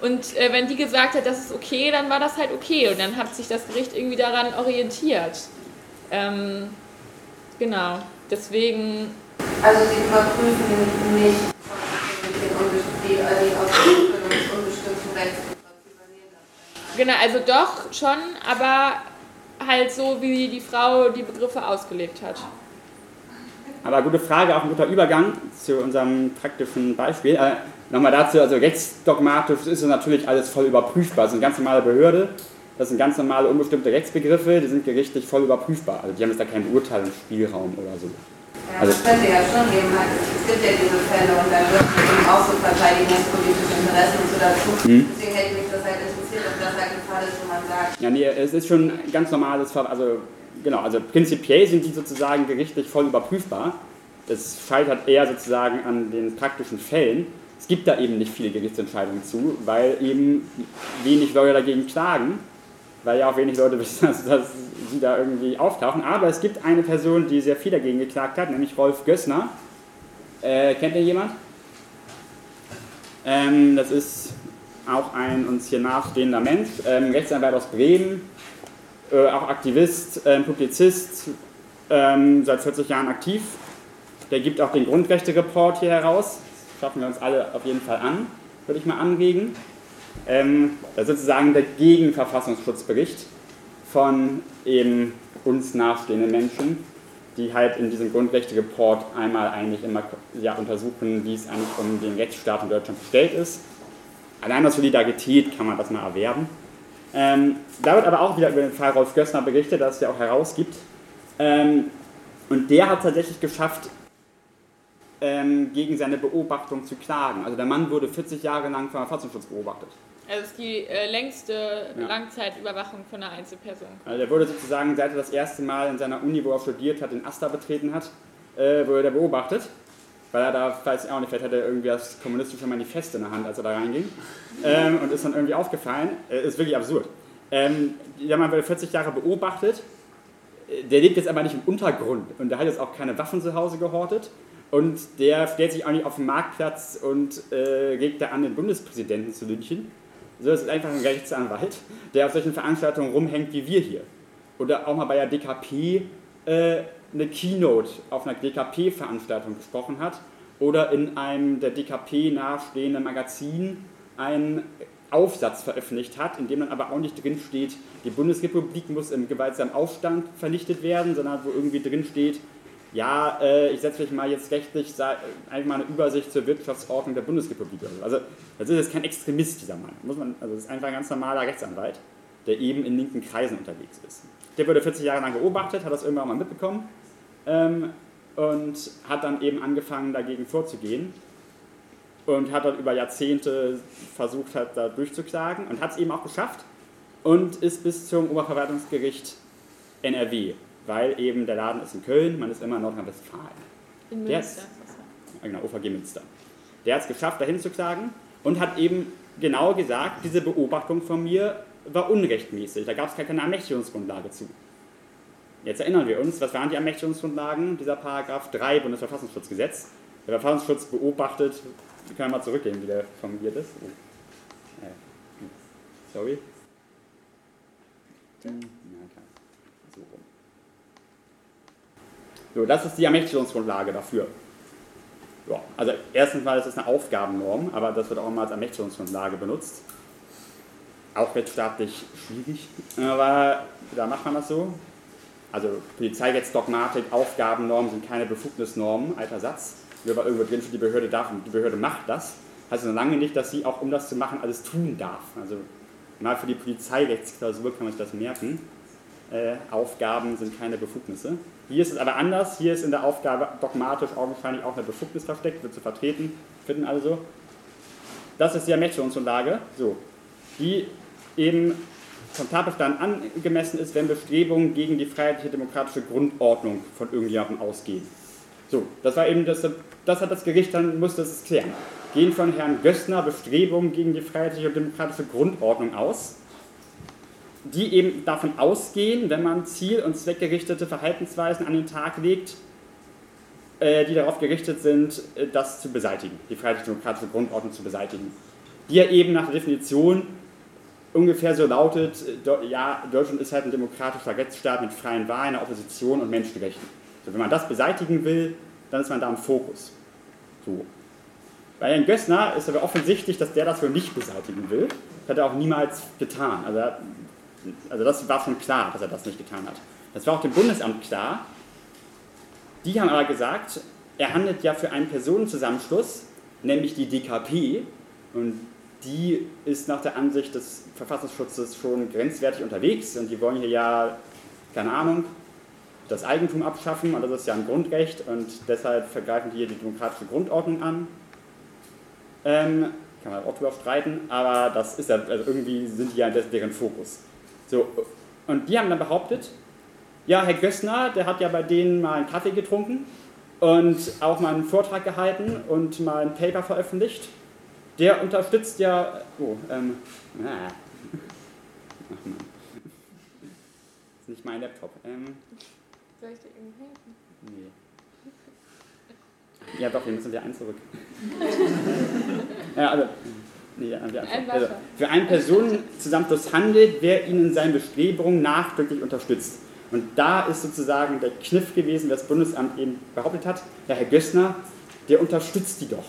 Und äh, wenn die gesagt hat, das ist okay, dann war das halt okay. Und dann hat sich das Gericht irgendwie daran orientiert. Ähm, genau, deswegen. Also Sie überprüfen nicht die unbestimmten Rechts. Genau, also doch schon, aber halt so, wie die Frau die Begriffe ausgelegt hat. Aber gute Frage, auch ein guter Übergang zu unserem praktischen Beispiel. Nochmal dazu, also rechtsdogmatisch ist es natürlich alles voll überprüfbar. Das ist eine ganz normale Behörde, das sind ganz normale unbestimmte Rechtsbegriffe, die sind gerichtlich voll überprüfbar. Also die haben jetzt da keinen Urteilungsspielraum oder so. Ja, also, das könnte ja schon geben. Es gibt ja diese Fälle und dann wird eben auch so verteidigungspolitische Interessen so dazu. Hm? Deswegen hätte mich das halt interessiert, ob das halt ein Fall ist, wo man sagt. Ja, nee, es ist schon ein ganz normales Fall. Also, genau, also prinzipiell sind die sozusagen gerichtlich voll überprüfbar. Es scheitert eher sozusagen an den praktischen Fällen. Es gibt da eben nicht viele Gerichtsentscheidungen zu, weil eben wenig Leute dagegen klagen, weil ja auch wenig Leute wissen, dass, dass sie da irgendwie auftauchen. Aber es gibt eine Person, die sehr viel dagegen geklagt hat, nämlich Rolf Gössner. Äh, kennt ihr jemand? Ähm, das ist auch ein uns hier nachstehender Mensch, ähm, Rechtsanwalt aus Bremen, äh, auch Aktivist, äh, Publizist, ähm, seit 40 Jahren aktiv. Der gibt auch den Grundrechte-Report hier heraus schaffen wir uns alle auf jeden Fall an, würde ich mal anregen. Ähm, sozusagen der Gegenverfassungsschutzbericht von eben uns nachstehenden Menschen, die halt in diesem Grundrechte-Report einmal eigentlich immer ja, untersuchen, wie es eigentlich um den Rechtsstaat in Deutschland bestellt ist. Allein aus Solidarität kann man das mal erwerben. Ähm, da wird aber auch wieder über den Fall Rolf Gössner berichtet, das es ja auch herausgibt. Ähm, und der hat tatsächlich geschafft, ähm, gegen seine Beobachtung zu klagen. Also der Mann wurde 40 Jahre lang vom Verfassungsschutz beobachtet. Also das ist die äh, längste ja. Langzeitüberwachung von einer Einzelperson. Also der wurde sozusagen, seit er das erste Mal in seiner Uni, wo er studiert hat, in Asta betreten hat, äh, wurde er beobachtet. Weil er da, weiß ich auch nicht, vielleicht hatte er irgendwie das kommunistische Manifest in der Hand, als er da reinging. Ähm, und ist dann irgendwie aufgefallen. Äh, ist wirklich absurd. Ähm, der Mann wurde 40 Jahre beobachtet, der lebt jetzt aber nicht im Untergrund und der hat jetzt auch keine Waffen zu Hause gehortet und der stellt sich auch nicht auf den Marktplatz und äh, regt da an, den Bundespräsidenten zu lynchen. So, das ist einfach ein Rechtsanwalt, der auf solchen Veranstaltungen rumhängt wie wir hier. Oder auch mal bei der DKP äh, eine Keynote auf einer DKP-Veranstaltung gesprochen hat oder in einem der DKP nahestehenden Magazin einen Aufsatz veröffentlicht hat, in dem dann aber auch nicht drin steht, die Bundesrepublik muss im gewaltsamen Aufstand vernichtet werden, sondern wo irgendwie drin steht, ja, äh, ich setze mich mal jetzt rechtlich einfach mal eine Übersicht zur Wirtschaftsordnung der Bundesrepublik. Also, das ist jetzt kein Extremist, dieser Mann. Muss man, also das ist einfach ein ganz normaler Rechtsanwalt, der eben in linken Kreisen unterwegs ist. Der wurde 40 Jahre lang beobachtet, hat das irgendwann mal mitbekommen ähm, und hat dann eben angefangen, dagegen vorzugehen und hat dann über Jahrzehnte versucht, hat, da durchzuklagen und hat es eben auch geschafft und ist bis zum Oberverwaltungsgericht NRW, weil eben der Laden ist in Köln, man ist immer in Nordrhein-Westfalen. In Der Münster. Genau, OVG Münster. Der hat es geschafft, dahin zu klagen und hat eben genau gesagt, diese Beobachtung von mir war unrechtmäßig. Da gab es gar keine Ermächtigungsgrundlage zu. Jetzt erinnern wir uns, was waren die Ermächtigungsgrundlagen? Dieser Paragraph 3 Bundesverfassungsschutzgesetz. Der Verfassungsschutz beobachtet, wir können mal zurückgehen, wie der formuliert ist. Oh. Sorry. Hm, na klar. So rum. So, das ist die Ermächtigungsgrundlage dafür. Ja, also erstens mal, das ist eine Aufgabennorm, aber das wird auch immer als Ermächtigungsgrundlage benutzt. Auch rechtsstaatlich schwierig, aber da macht man das so. Also Polizeirechtsdogmatik, Aufgabennormen sind keine Befugnisnormen, alter Satz. Nur weil irgendwo drin steht, die Behörde darf und die Behörde macht das, heißt noch lange nicht, dass sie auch, um das zu machen, alles tun darf. Also mal für die Polizeirechtsklausur kann man sich das merken. Äh, Aufgaben sind keine Befugnisse. Hier ist es aber anders. Hier ist in der Aufgabe dogmatisch augenscheinlich auch eine Befugnis versteckt, wird zu vertreten, finden alle so. Das ist die Ermächtigungsgrundlage, so, die eben vom Tatbestand angemessen ist, wenn Bestrebungen gegen die freiheitliche demokratische Grundordnung von irgendjemandem ausgehen. So, das war eben das, das hat das Gericht dann musste es klären. Gehen von Herrn Gössner Bestrebungen gegen die freiheitliche und demokratische Grundordnung aus, die eben davon ausgehen, wenn man ziel- und zweckgerichtete Verhaltensweisen an den Tag legt, äh, die darauf gerichtet sind, äh, das zu beseitigen, die freiheitlich-demokratische Grundordnung zu beseitigen. Die ja eben nach der Definition ungefähr so lautet, äh, ja, Deutschland ist halt ein demokratischer Rechtsstaat mit freien Wahlen, einer Opposition und Menschenrechten. So, wenn man das beseitigen will, dann ist man da im Fokus. So. Bei Herrn Gössner ist aber offensichtlich, dass der das wohl nicht beseitigen will. Das hat er auch niemals getan. Also, er, also das war schon klar, dass er das nicht getan hat. Das war auch dem Bundesamt klar. Die haben aber gesagt, er handelt ja für einen Personenzusammenschluss, nämlich die DKP. Und die ist nach der Ansicht des Verfassungsschutzes schon grenzwertig unterwegs. Und die wollen hier ja, keine Ahnung, das Eigentum abschaffen. Und das ist ja ein Grundrecht. Und deshalb vergreifen die hier die demokratische Grundordnung an. Ähm, kann man auch drüber streiten, aber das ist ja, also irgendwie sind die ja deren Fokus. So, und die haben dann behauptet, ja, Herr Gössner, der hat ja bei denen mal einen Kaffee getrunken und auch mal einen Vortrag gehalten und mal ein Paper veröffentlicht. Der unterstützt ja, oh, ähm, ah. Ach Mann. Das ist nicht mein Laptop. Ähm, Soll ich dir irgendwie helfen? Nee. Ja, doch, wir müssen wieder einen zurück. ja, also, nee, Ein also, für einen Personenzusammenschluss handelt, wer ihn in seinen Bestrebungen nachdrücklich unterstützt. Und da ist sozusagen der Kniff gewesen, das Bundesamt eben behauptet hat, der Herr Gössner, der unterstützt die doch.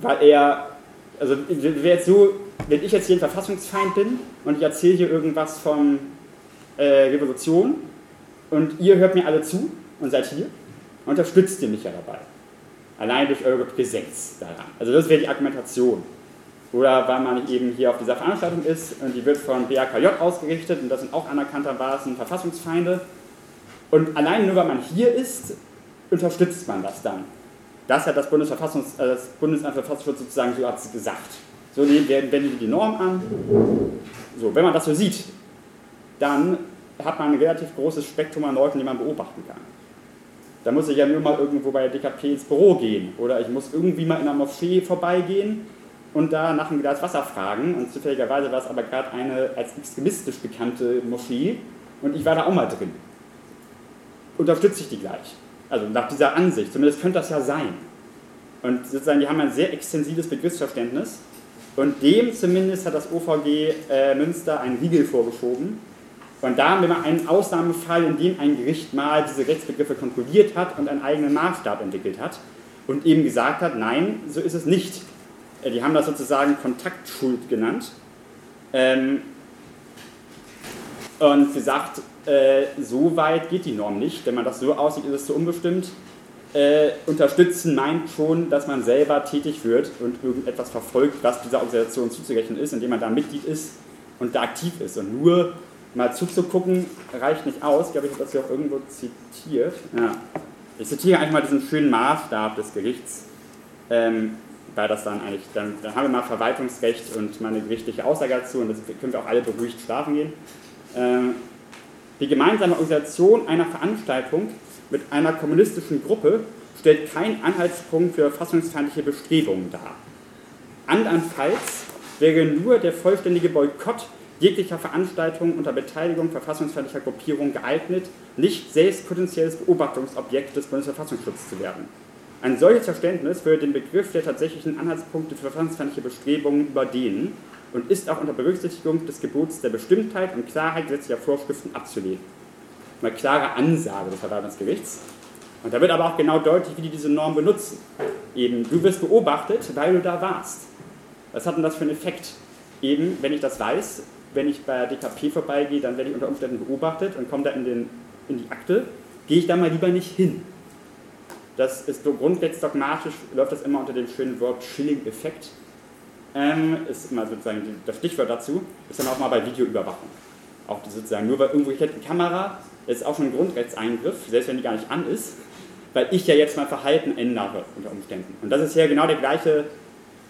Weil er, also wer jetzt so, wenn ich jetzt hier ein Verfassungsfeind bin und ich erzähle hier irgendwas von äh, Revolution und ihr hört mir alle zu und seid hier, unterstützt ihr mich ja dabei. Allein durch eure Präsenz daran. Also das wäre die Argumentation. Oder weil man eben hier auf dieser Veranstaltung ist und die wird von BAKJ ausgerichtet und das sind auch anerkanntermaßen Verfassungsfeinde. Und allein nur weil man hier ist, unterstützt man das dann. Das hat das, Bundesverfassungs, äh, das Bundesamt für Verfassungsschutz sozusagen so hat's gesagt. So wenden die die Norm an. So, wenn man das so sieht, dann hat man ein relativ großes Spektrum an Leuten, die man beobachten kann. Da muss ich ja nur mal irgendwo bei der DKP ins Büro gehen oder ich muss irgendwie mal in einer Moschee vorbeigehen und da nach einem Glas Wasser fragen. Und zufälligerweise war es aber gerade eine als extremistisch bekannte Moschee und ich war da auch mal drin. Unterstütze ich die gleich. Also nach dieser Ansicht, zumindest könnte das ja sein. Und sozusagen, die haben ein sehr extensives Begriffsverständnis. Und dem zumindest hat das OVG äh, Münster einen Riegel vorgeschoben. Und da haben wir einen Ausnahmefall, in dem ein Gericht mal diese Rechtsbegriffe kontrolliert hat und einen eigenen Maßstab entwickelt hat und eben gesagt hat, nein, so ist es nicht. Äh, die haben das sozusagen Kontaktschuld genannt. Ähm, und gesagt, äh, so weit geht die Norm nicht. Wenn man das so aussieht, ist es zu unbestimmt. Äh, unterstützen meint schon, dass man selber tätig wird und irgendetwas verfolgt, was dieser Organisation zuzurechnen ist, indem man da Mitglied ist und da aktiv ist. Und nur mal zuzugucken reicht nicht aus. Ich glaube, ich habe das hier auch irgendwo zitiert. Ja. Ich zitiere einfach mal diesen schönen Maßstab des Gerichts. Ähm, weil das dann eigentlich, dann, dann, haben wir mal Verwaltungsrecht und mal eine gerichtliche Aussage dazu und das können wir auch alle beruhigt schlafen gehen. Ähm, die gemeinsame Organisation einer Veranstaltung mit einer kommunistischen Gruppe stellt keinen Anhaltspunkt für verfassungsfeindliche Bestrebungen dar. Andernfalls wäre nur der vollständige Boykott jeglicher Veranstaltung unter Beteiligung verfassungsfeindlicher Gruppierungen geeignet, nicht selbst potenzielles Beobachtungsobjekt des Bundesverfassungsschutzes zu werden. Ein solches Verständnis würde den Begriff der tatsächlichen Anhaltspunkte für verfassungsfeindliche Bestrebungen überdehnen und ist auch unter Berücksichtigung des Gebots der Bestimmtheit und Klarheit gesetzlicher Vorschriften abzulehnen. Eine klare Ansage des Verwaltungsgerichts. Und da wird aber auch genau deutlich, wie die diese Norm benutzen. Eben, du wirst beobachtet, weil du da warst. Was hat denn das für einen Effekt? Eben, wenn ich das weiß, wenn ich bei der DKP vorbeigehe, dann werde ich unter Umständen beobachtet und komme da in, den, in die Akte, gehe ich da mal lieber nicht hin. Das ist so grundrechtsdogmatisch, läuft das immer unter dem schönen Wort Schilling-Effekt. Ähm, ist immer sozusagen das Stichwort dazu, ist dann auch mal bei Videoüberwachung. Auch sozusagen, nur weil irgendwo ich hätte eine Kamera, ist auch schon ein Grundrechtseingriff, selbst wenn die gar nicht an ist, weil ich ja jetzt mein Verhalten ändere unter Umständen. Und das ist ja genau der gleiche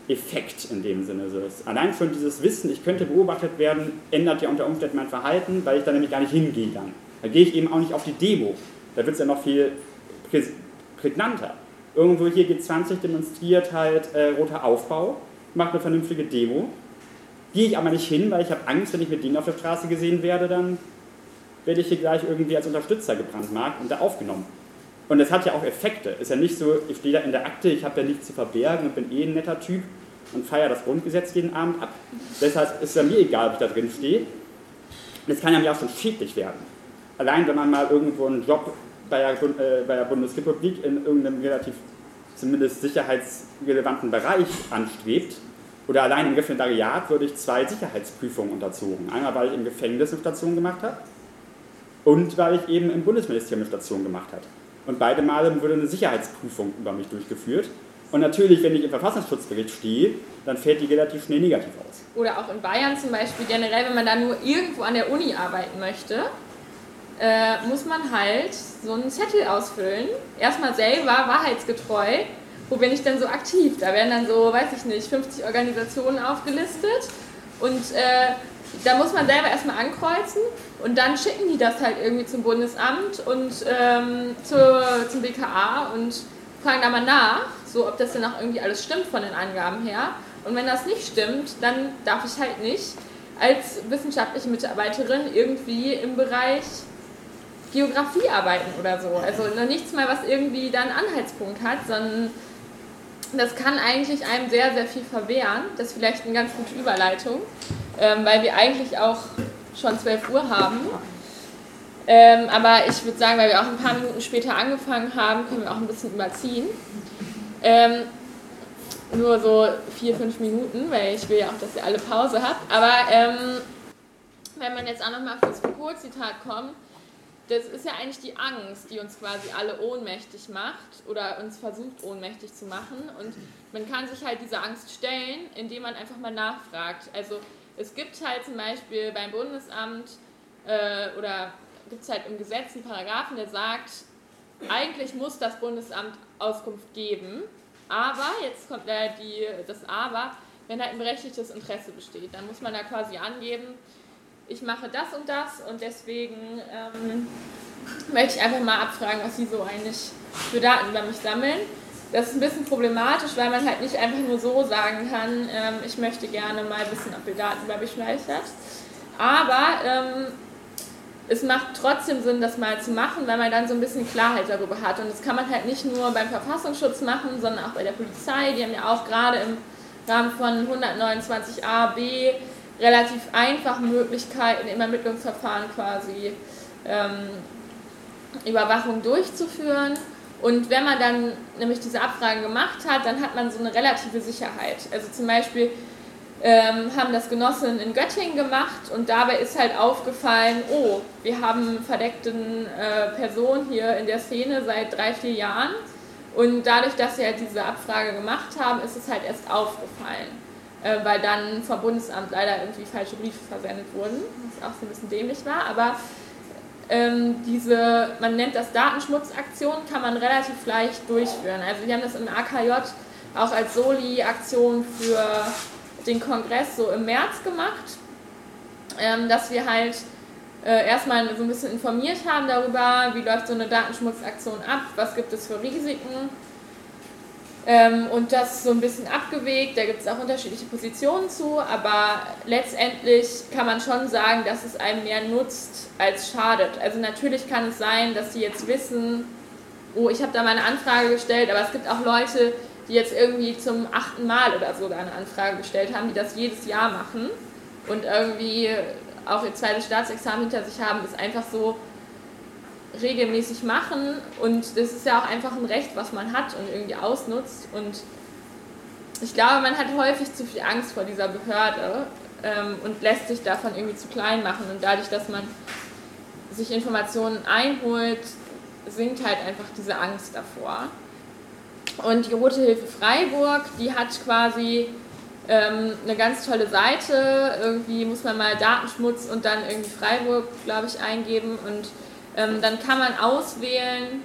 Effekt in dem Sinne. So allein schon dieses Wissen, ich könnte beobachtet werden, ändert ja unter Umständen mein Verhalten, weil ich da nämlich gar nicht hingehe dann. Da gehe ich eben auch nicht auf die Demo. Da wird es ja noch viel prägnanter. Irgendwo hier G20 demonstriert halt äh, roter Aufbau, macht eine vernünftige Demo. Gehe ich aber nicht hin, weil ich habe Angst, wenn ich mit denen auf der Straße gesehen werde, dann werde ich hier gleich irgendwie als Unterstützer gebrandmarkt und da aufgenommen. Und es hat ja auch Effekte. Ist ja nicht so, ich stehe da in der Akte, ich habe ja nichts zu verbergen und bin eh ein netter Typ und feiere das Grundgesetz jeden Abend ab. Deshalb ist es ja mir egal, ob ich da drin stehe. Das kann ja mir auch schon schädlich werden. Allein wenn man mal irgendwo einen Job bei der, äh, bei der Bundesrepublik in irgendeinem relativ zumindest sicherheitsrelevanten Bereich anstrebt, oder allein im Referendariat wurde ich zwei Sicherheitsprüfungen unterzogen. Einmal, weil ich im Gefängnis eine Station gemacht habe und weil ich eben im Bundesministerium eine Station gemacht habe. Und beide Male wurde eine Sicherheitsprüfung über mich durchgeführt. Und natürlich, wenn ich im Verfassungsschutzbericht stehe, dann fällt die relativ schnell negativ aus. Oder auch in Bayern zum Beispiel generell, wenn man da nur irgendwo an der Uni arbeiten möchte, äh, muss man halt so einen Zettel ausfüllen. Erstmal selber wahrheitsgetreu. Wo bin ich denn so aktiv? Da werden dann so, weiß ich nicht, 50 Organisationen aufgelistet. Und äh, da muss man selber erstmal ankreuzen und dann schicken die das halt irgendwie zum Bundesamt und ähm, zur, zum BKA und fragen da mal nach, so ob das denn auch irgendwie alles stimmt von den Angaben her. Und wenn das nicht stimmt, dann darf ich halt nicht als wissenschaftliche Mitarbeiterin irgendwie im Bereich Geografie arbeiten oder so. Also noch nichts mal, was irgendwie dann Anhaltspunkt hat, sondern das kann eigentlich einem sehr, sehr viel verwehren. Das ist vielleicht eine ganz gute Überleitung, ähm, weil wir eigentlich auch schon 12 Uhr haben. Ähm, aber ich würde sagen, weil wir auch ein paar Minuten später angefangen haben, können wir auch ein bisschen überziehen. Ähm, nur so vier, fünf Minuten, weil ich will ja auch, dass ihr alle Pause habt. Aber ähm, wenn man jetzt auch nochmal auf das Foucault-Zitat kommt, das ist ja eigentlich die Angst, die uns quasi alle ohnmächtig macht oder uns versucht ohnmächtig zu machen. Und man kann sich halt dieser Angst stellen, indem man einfach mal nachfragt. Also es gibt halt zum Beispiel beim Bundesamt äh, oder gibt es halt im Gesetz einen Paragraphen, der sagt, eigentlich muss das Bundesamt Auskunft geben, aber, jetzt kommt da die, das Aber, wenn halt ein berechtigtes Interesse besteht, dann muss man da quasi angeben, ich mache das und das und deswegen ähm, möchte ich einfach mal abfragen, was Sie so eigentlich für Daten über mich sammeln. das ist ein bisschen problematisch, weil man halt nicht einfach nur so sagen kann, ähm, ich möchte gerne mal wissen, ob ihr Daten über mich speichert. Aber ähm, es macht trotzdem Sinn, das mal zu machen, weil man dann so ein bisschen Klarheit darüber hat. Und das kann man halt nicht nur beim Verfassungsschutz machen, sondern auch bei der Polizei. Die haben ja auch gerade im Rahmen von 129a b relativ einfach Möglichkeiten im Ermittlungsverfahren quasi ähm, Überwachung durchzuführen. Und wenn man dann nämlich diese Abfragen gemacht hat, dann hat man so eine relative Sicherheit. Also zum Beispiel ähm, haben das Genossinnen in Göttingen gemacht und dabei ist halt aufgefallen, oh, wir haben verdeckte äh, Personen hier in der Szene seit drei, vier Jahren und dadurch, dass sie halt diese Abfrage gemacht haben, ist es halt erst aufgefallen, äh, weil dann vom Bundesamt leider irgendwie falsche Briefe versendet wurden, was auch so ein bisschen dämlich war, aber ähm, diese, man nennt das Datenschmutzaktion, kann man relativ leicht durchführen. Also wir haben das im AKJ auch als Soli-Aktion für den Kongress so im März gemacht, ähm, dass wir halt äh, erstmal so ein bisschen informiert haben darüber, wie läuft so eine Datenschmutzaktion ab, was gibt es für Risiken ähm, und das so ein bisschen abgewegt. Da gibt es auch unterschiedliche Positionen zu, aber letztendlich kann man schon sagen, dass es einem mehr nutzt als schadet. Also natürlich kann es sein, dass sie jetzt wissen, oh, ich habe da mal eine Anfrage gestellt, aber es gibt auch Leute, die jetzt irgendwie zum achten Mal oder so da eine Anfrage gestellt haben, die das jedes Jahr machen und irgendwie auch ihr zweites Staatsexamen hinter sich haben, das einfach so regelmäßig machen und das ist ja auch einfach ein Recht, was man hat und irgendwie ausnutzt und ich glaube, man hat häufig zu viel Angst vor dieser Behörde ähm, und lässt sich davon irgendwie zu klein machen und dadurch, dass man sich Informationen einholt, sinkt halt einfach diese Angst davor. Und die Rote Hilfe Freiburg, die hat quasi ähm, eine ganz tolle Seite. Irgendwie muss man mal Datenschmutz und dann irgendwie Freiburg, glaube ich, eingeben. Und ähm, dann kann man auswählen,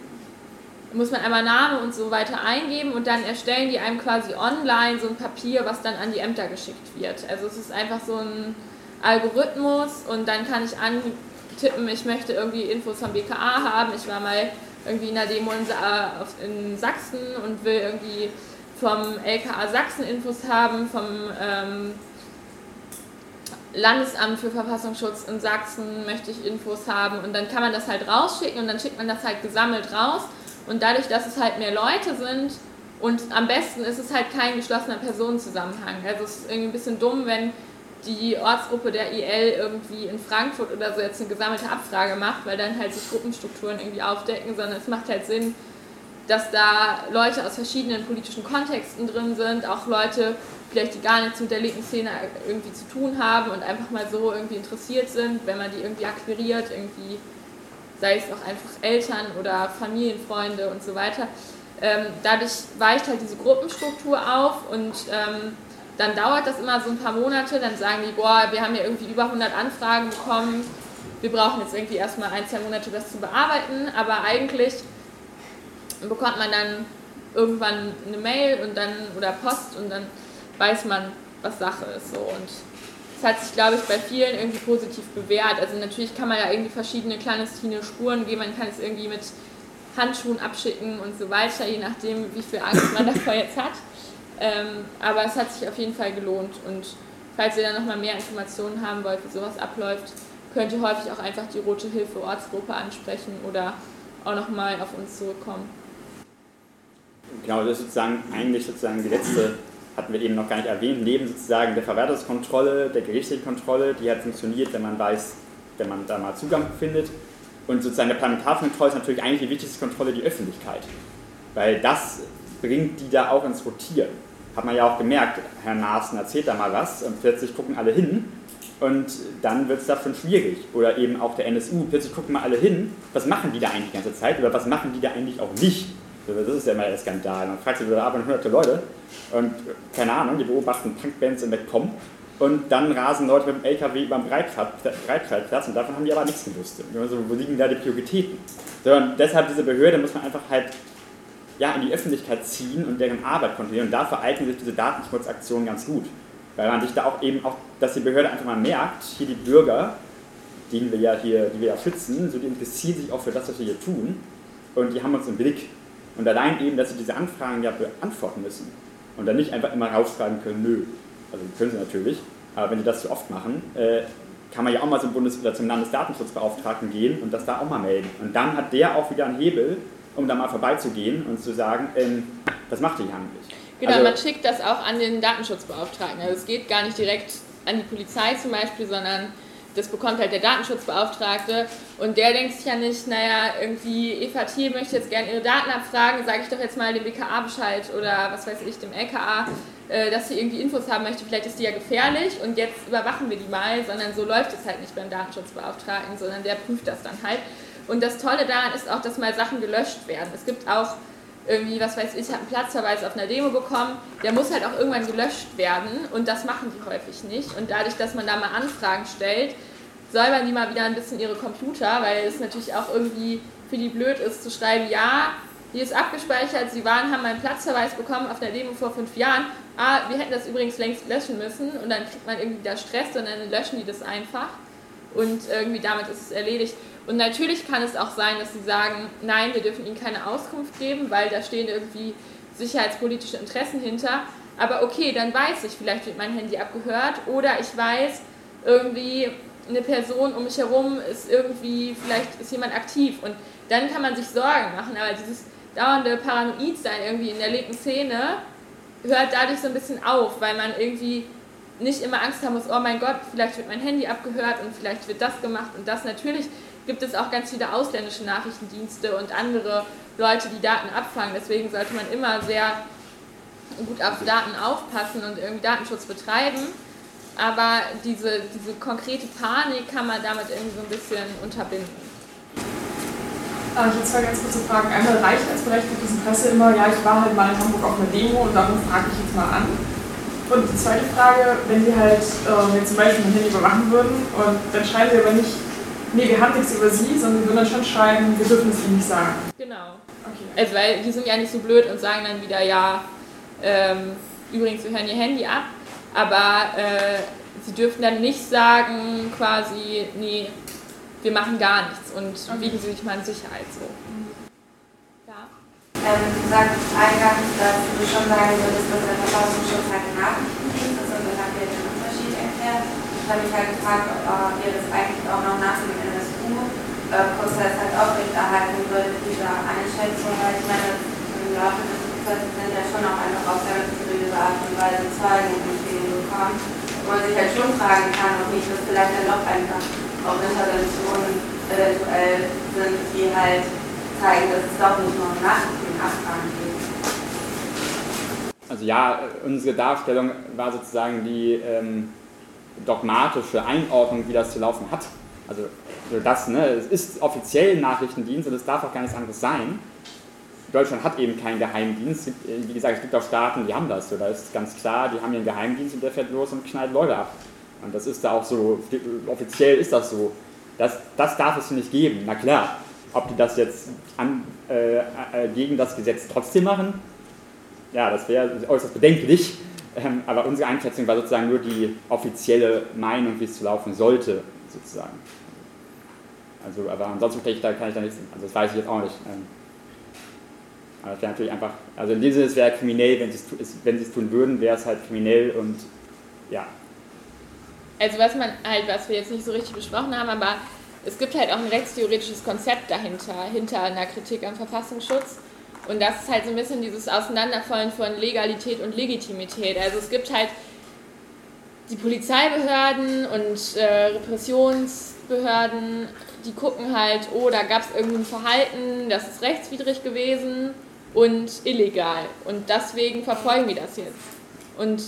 muss man einmal Name und so weiter eingeben und dann erstellen die einem quasi online so ein Papier, was dann an die Ämter geschickt wird. Also es ist einfach so ein Algorithmus und dann kann ich antippen, ich möchte irgendwie Infos vom BKA haben. Ich war mal irgendwie in einer Demo in, Sachsen und will irgendwie vom LKA Sachsen Infos haben, vom ähm, Landesamt für Verfassungsschutz in Sachsen möchte ich Infos haben und dann kann man das halt rausschicken und dann schickt man das halt gesammelt raus und dadurch, dass es halt mehr Leute sind und am besten ist es halt kein geschlossener Personenzusammenhang. Also es ist irgendwie ein bisschen dumm, wenn die Ortsgruppe der IL irgendwie in Frankfurt oder so jetzt eine gesammelte Abfrage macht, weil dann halt sich Gruppenstrukturen irgendwie aufdecken, sondern es macht halt Sinn, dass da Leute aus verschiedenen politischen Kontexten drin sind, auch Leute vielleicht, die gar nichts mit der linken Szene irgendwie zu tun haben und einfach mal so irgendwie interessiert sind, wenn man die irgendwie akquiriert, irgendwie, sei es auch einfach Eltern oder Familienfreunde und so weiter. Ähm, dadurch weicht halt diese Gruppenstruktur auf und ähm, dann dauert das immer so ein paar Monate, dann sagen die, boah, wir haben ja irgendwie über 100 Anfragen bekommen, wir brauchen jetzt irgendwie erstmal ein, zwei Monate das zu bearbeiten, aber eigentlich bekommt man dann irgendwann eine Mail und dann oder Post und dann weiß man, was Sache ist so und es hat sich, glaube ich, bei vielen irgendwie positiv bewährt. Also natürlich kann man ja irgendwie verschiedene clandestine Spuren geben, man kann es irgendwie mit Handschuhen abschicken und so weiter, je nachdem, wie viel Angst man davor jetzt hat. Ähm, aber es hat sich auf jeden Fall gelohnt. Und falls ihr dann nochmal mehr Informationen haben wollt, wie sowas abläuft, könnt ihr häufig auch einfach die Rote Hilfe Ortsgruppe ansprechen oder auch nochmal auf uns zurückkommen. Genau, das ist sozusagen eigentlich sozusagen die letzte, hatten wir eben noch gar nicht erwähnt, neben sozusagen der Verwertungskontrolle, der gerichtlichen Kontrolle, die hat funktioniert, wenn man weiß, wenn man da mal Zugang findet. Und sozusagen der Parlamentarkontrolle ist natürlich eigentlich die wichtigste Kontrolle die Öffentlichkeit. Weil das bringt die da auch ins Rotieren hat man ja auch gemerkt, Herr Maaßen erzählt da mal was und plötzlich gucken alle hin und dann wird es da schon schwierig. Oder eben auch der NSU, plötzlich gucken mal alle hin, was machen die da eigentlich die ganze Zeit oder was machen die da eigentlich auch nicht. Das ist ja immer der Skandal. Man fragt sich, da arbeiten hunderte Leute und keine Ahnung, die beobachten Punkbands im Wegkommen und dann rasen Leute mit dem LKW über den Breitscheidplatz und davon haben die aber nichts gewusst. Also, wo liegen da die Prioritäten? So, und deshalb diese Behörde muss man einfach halt ja, in die Öffentlichkeit ziehen und deren Arbeit kontrollieren. Und dafür eignen sich diese Datenschutzaktionen ganz gut. Weil man sich da auch eben auch, dass die Behörde einfach mal merkt, hier die Bürger, die wir ja hier, die wir ja schützen, so die interessieren sich auch für das, was wir hier tun. Und die haben uns im Blick. Und allein eben, dass sie diese Anfragen ja beantworten müssen und dann nicht einfach immer rausschreiben können, nö. Also können sie natürlich, aber wenn sie das zu oft machen, äh, kann man ja auch mal zum Bundes- oder zum Landesdatenschutzbeauftragten gehen und das da auch mal melden. Und dann hat der auch wieder einen Hebel, um da mal vorbeizugehen und zu sagen, ähm, was macht ihr hier eigentlich? Genau, Also- man schickt das auch an den Datenschutzbeauftragten. Also es geht gar nicht direkt an die Polizei zum Beispiel, sondern das bekommt halt der Datenschutzbeauftragte und der denkt sich ja nicht, naja, irgendwie Eva Thiel möchte jetzt gerne ihre Daten abfragen, sage ich doch jetzt mal dem BKA Bescheid oder was weiß ich, dem LKA, äh, dass sie irgendwie Infos haben möchte, vielleicht ist die ja gefährlich und jetzt überwachen wir die mal, sondern so läuft es halt nicht beim Datenschutzbeauftragten, sondern der prüft das dann halt. Und das Tolle daran ist auch, dass mal Sachen gelöscht werden. Es gibt auch irgendwie, was weiß ich, hat einen Platzverweis auf einer Demo bekommen, der muss halt auch irgendwann gelöscht werden und das machen die häufig nicht. Und dadurch, dass man da mal Anfragen stellt, säubern die mal wieder ein bisschen ihre Computer, weil es natürlich auch irgendwie für die blöd ist zu schreiben, ja, hier ist abgespeichert, sie waren, haben einen Platzverweis bekommen auf einer Demo vor fünf Jahren, ah, wir hätten das übrigens längst löschen müssen und dann kriegt man irgendwie da Stress und dann löschen die das einfach und irgendwie damit ist es erledigt. Und natürlich kann es auch sein, dass sie sagen, nein, wir dürfen ihnen keine Auskunft geben, weil da stehen irgendwie sicherheitspolitische Interessen hinter. Aber okay, dann weiß ich, vielleicht wird mein Handy abgehört oder ich weiß, irgendwie eine Person um mich herum ist irgendwie, vielleicht ist jemand aktiv und dann kann man sich Sorgen machen, aber dieses dauernde Paranoidsein irgendwie in der linken Szene hört dadurch so ein bisschen auf, weil man irgendwie nicht immer Angst haben muss, oh mein Gott, vielleicht wird mein Handy abgehört und vielleicht wird das gemacht und das. Natürlich gibt es auch ganz viele ausländische Nachrichtendienste und andere Leute, die Daten abfangen. Deswegen sollte man immer sehr gut auf Daten aufpassen und irgendwie Datenschutz betreiben. Aber diese, diese konkrete Panik kann man damit irgendwie so ein bisschen unterbinden. Ah, ich habe zwei ganz kurze Fragen. Einmal reicht als berechtigtes Interesse immer, ja, ich war halt mal in Hamburg auf einer Demo und darum frage ich jetzt mal an. Und die zweite Frage, wenn Sie halt äh, jetzt zum Beispiel mein Handy überwachen würden und dann schreiben Sie aber nicht, nee, wir haben nichts über Sie, sondern Sie würden dann schon schreiben, wir dürfen es Ihnen nicht sagen. Genau. Okay. Also weil die sind ja nicht so blöd und sagen dann wieder, ja, ähm, übrigens, wir hören ihr Handy ab, aber äh, sie dürfen dann nicht sagen, quasi, nee, wir machen gar nichts und wiegen sie sich mal in Sicherheit so. Ja. Ähm, du sagst eingangs, dass du schon sagen würdest, dass der Verfassungsschutz halt Nachrichtendienst ist und dann habt ihr den Unterschied erklärt. Ich habe mich halt gefragt, ob äh, ihr das eigentlich auch noch nach dem NSU-Prozess halt aufrechterhalten würdet, diese Einschätzung, weil ich meine, im Laufe des Prozesses sind ja schon auch einfach auf sehr mysteriöse Art und Weise Zeugen ins Leben gekommen, wo man sich halt schon fragen kann, ob nicht das vielleicht dann doch einfach auch Interventionen eventuell sind, die halt zeigen, dass es doch nicht nur um Nachrichtenabfragen geht. Also ja, unsere Darstellung war sozusagen die ähm, dogmatische Einordnung, wie das zu laufen hat. Also so das, ne, es ist offiziell ein Nachrichtendienst und es darf auch gar nichts anderes sein. Deutschland hat eben keinen Geheimdienst. Äh, Wie gesagt, es gibt auch Staaten, die haben das. So, da ist ganz klar, die haben ihren Geheimdienst und der fährt los und knallt Leute ab. Und das ist da auch so, offiziell ist das so. Das, das darf es nicht geben, na klar. Ob die das jetzt an, äh, äh, gegen das Gesetz trotzdem machen, ja, das wäre äußerst bedenklich. Ähm, aber unsere Einschätzung war sozusagen nur die offizielle Meinung, wie es zu laufen sollte, sozusagen. Also, aber ansonsten kann ich da, kann ich da nichts, also das weiß ich jetzt auch nicht. Ähm, aber es wäre natürlich einfach, also in diesem Sinne, es wäre kriminell, wenn sie es, wenn sie es tun würden, wäre es halt kriminell und ja, Also was man halt, was wir jetzt nicht so richtig besprochen haben, aber es gibt halt auch ein rechtstheoretisches Konzept dahinter, hinter einer Kritik am Verfassungsschutz. Und das ist halt so ein bisschen dieses Auseinanderfallen von Legalität und Legitimität. Also es gibt halt die Polizeibehörden und äh, Repressionsbehörden, die gucken halt, oh, da gab es irgendwie ein Verhalten, das ist rechtswidrig gewesen und illegal. Und deswegen verfolgen wir das jetzt. Und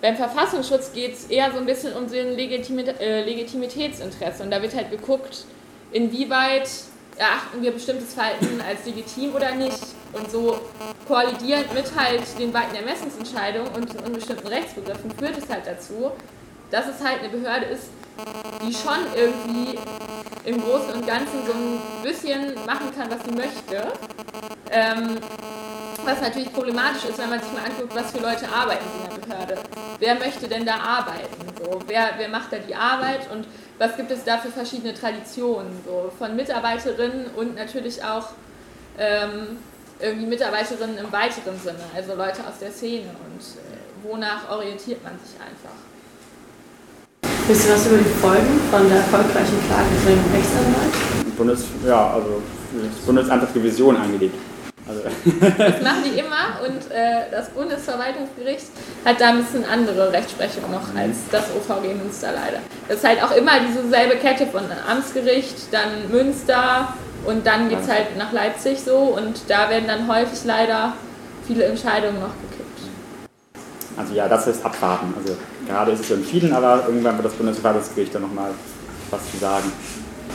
beim Verfassungsschutz geht es eher so ein bisschen um so ein Legitimi äh, Legitimitätsinteresse. Und da wird halt geguckt, inwieweit erachten wir bestimmtes Verhalten als legitim oder nicht. Und so kollidierend mit halt den weiten Ermessensentscheidungen und den unbestimmten Rechtsbegriffen führt es halt dazu, dass es halt eine Behörde ist, die schon irgendwie im Großen und Ganzen so ein bisschen machen kann, was sie möchte. Ähm, was natürlich problematisch ist, wenn man sich mal anguckt, was für Leute arbeiten in der Behörde. Wer möchte denn da arbeiten? So, wer, wer macht da die Arbeit und was gibt es da für verschiedene Traditionen? So, von Mitarbeiterinnen und natürlich auch ähm, irgendwie Mitarbeiterinnen im weiteren Sinne, also Leute aus der Szene und äh, wonach orientiert man sich einfach. Wisst ihr was über die Folgen von der erfolgreichen Klage gegen Rechtsanwalt? Bundes, ja, also das Bundesamt hat Revision eingelegt. Also, Das machen die immer und äh, das Bundesverwaltungsgericht hat da ein bisschen andere Rechtsprechung noch als das OVG Münster leider. Das ist halt auch immer diese selbe Kette von Amtsgericht, dann Münster und dann geht es halt nach Leipzig so und da werden dann häufig leider viele Entscheidungen noch gekippt. also ja, das ist abwarten. Also gerade ist es entschieden, aber irgendwann wird das Bundesverwaltungsgericht dann nochmal was zu sagen.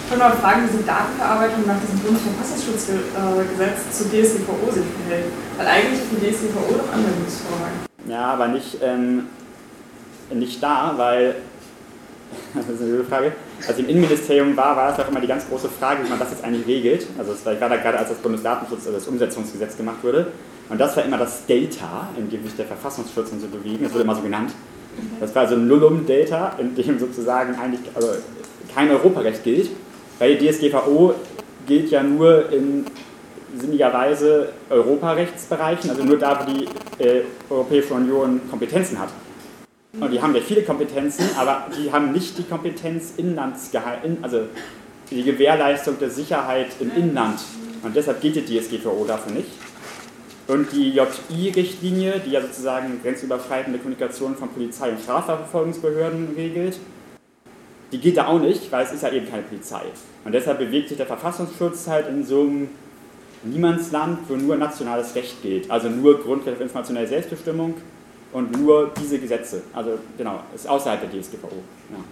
Ich wollte mal fragen, wie die Datenverarbeitung nach diesem Bundesverfassungsschutzgesetz zu DSGVO sich verhält. Weil eigentlich ist die DSGVO doch Anwendungsvorrang. Ja, aber nicht, ähm, nicht da, weil, das ist eine gute Frage, als ich im Innenministerium war, war es auch immer die ganz große Frage, wie man das jetzt eigentlich regelt. Also es war, da gerade, als das Bundesdatenschutz, also das Umsetzungsgesetz gemacht wurde. Und das war immer das Delta, in dem sich der Verfassungsschutz und so bewegen. Das wurde immer so genannt. Das war also ein Nullum-Delta, in dem sozusagen eigentlich also kein Europarecht gilt, weil die DSGVO gilt ja nur in sinnigerweise Europarechtsbereichen, also nur da, wo die äh, Europäische Union Kompetenzen hat. Und die haben ja viele Kompetenzen, aber die haben nicht die Kompetenz Inlandsgehalt, in, also die Gewährleistung der Sicherheit im Inland. Und deshalb gilt die DSGVO dafür nicht. Und die JI-Richtlinie, die ja sozusagen grenzüberschreitende Kommunikation von Polizei und Strafverfolgungsbehörden regelt, die gilt da auch nicht, weil es ist ja eben keine Polizei. Und deshalb bewegt sich der Verfassungsschutz halt in so einem Niemandsland, wo nur nationales Recht gilt. Also nur Grundrecht auf informationelle Selbstbestimmung und nur diese Gesetze. Also genau, ist außerhalb der DSGVO. Ja.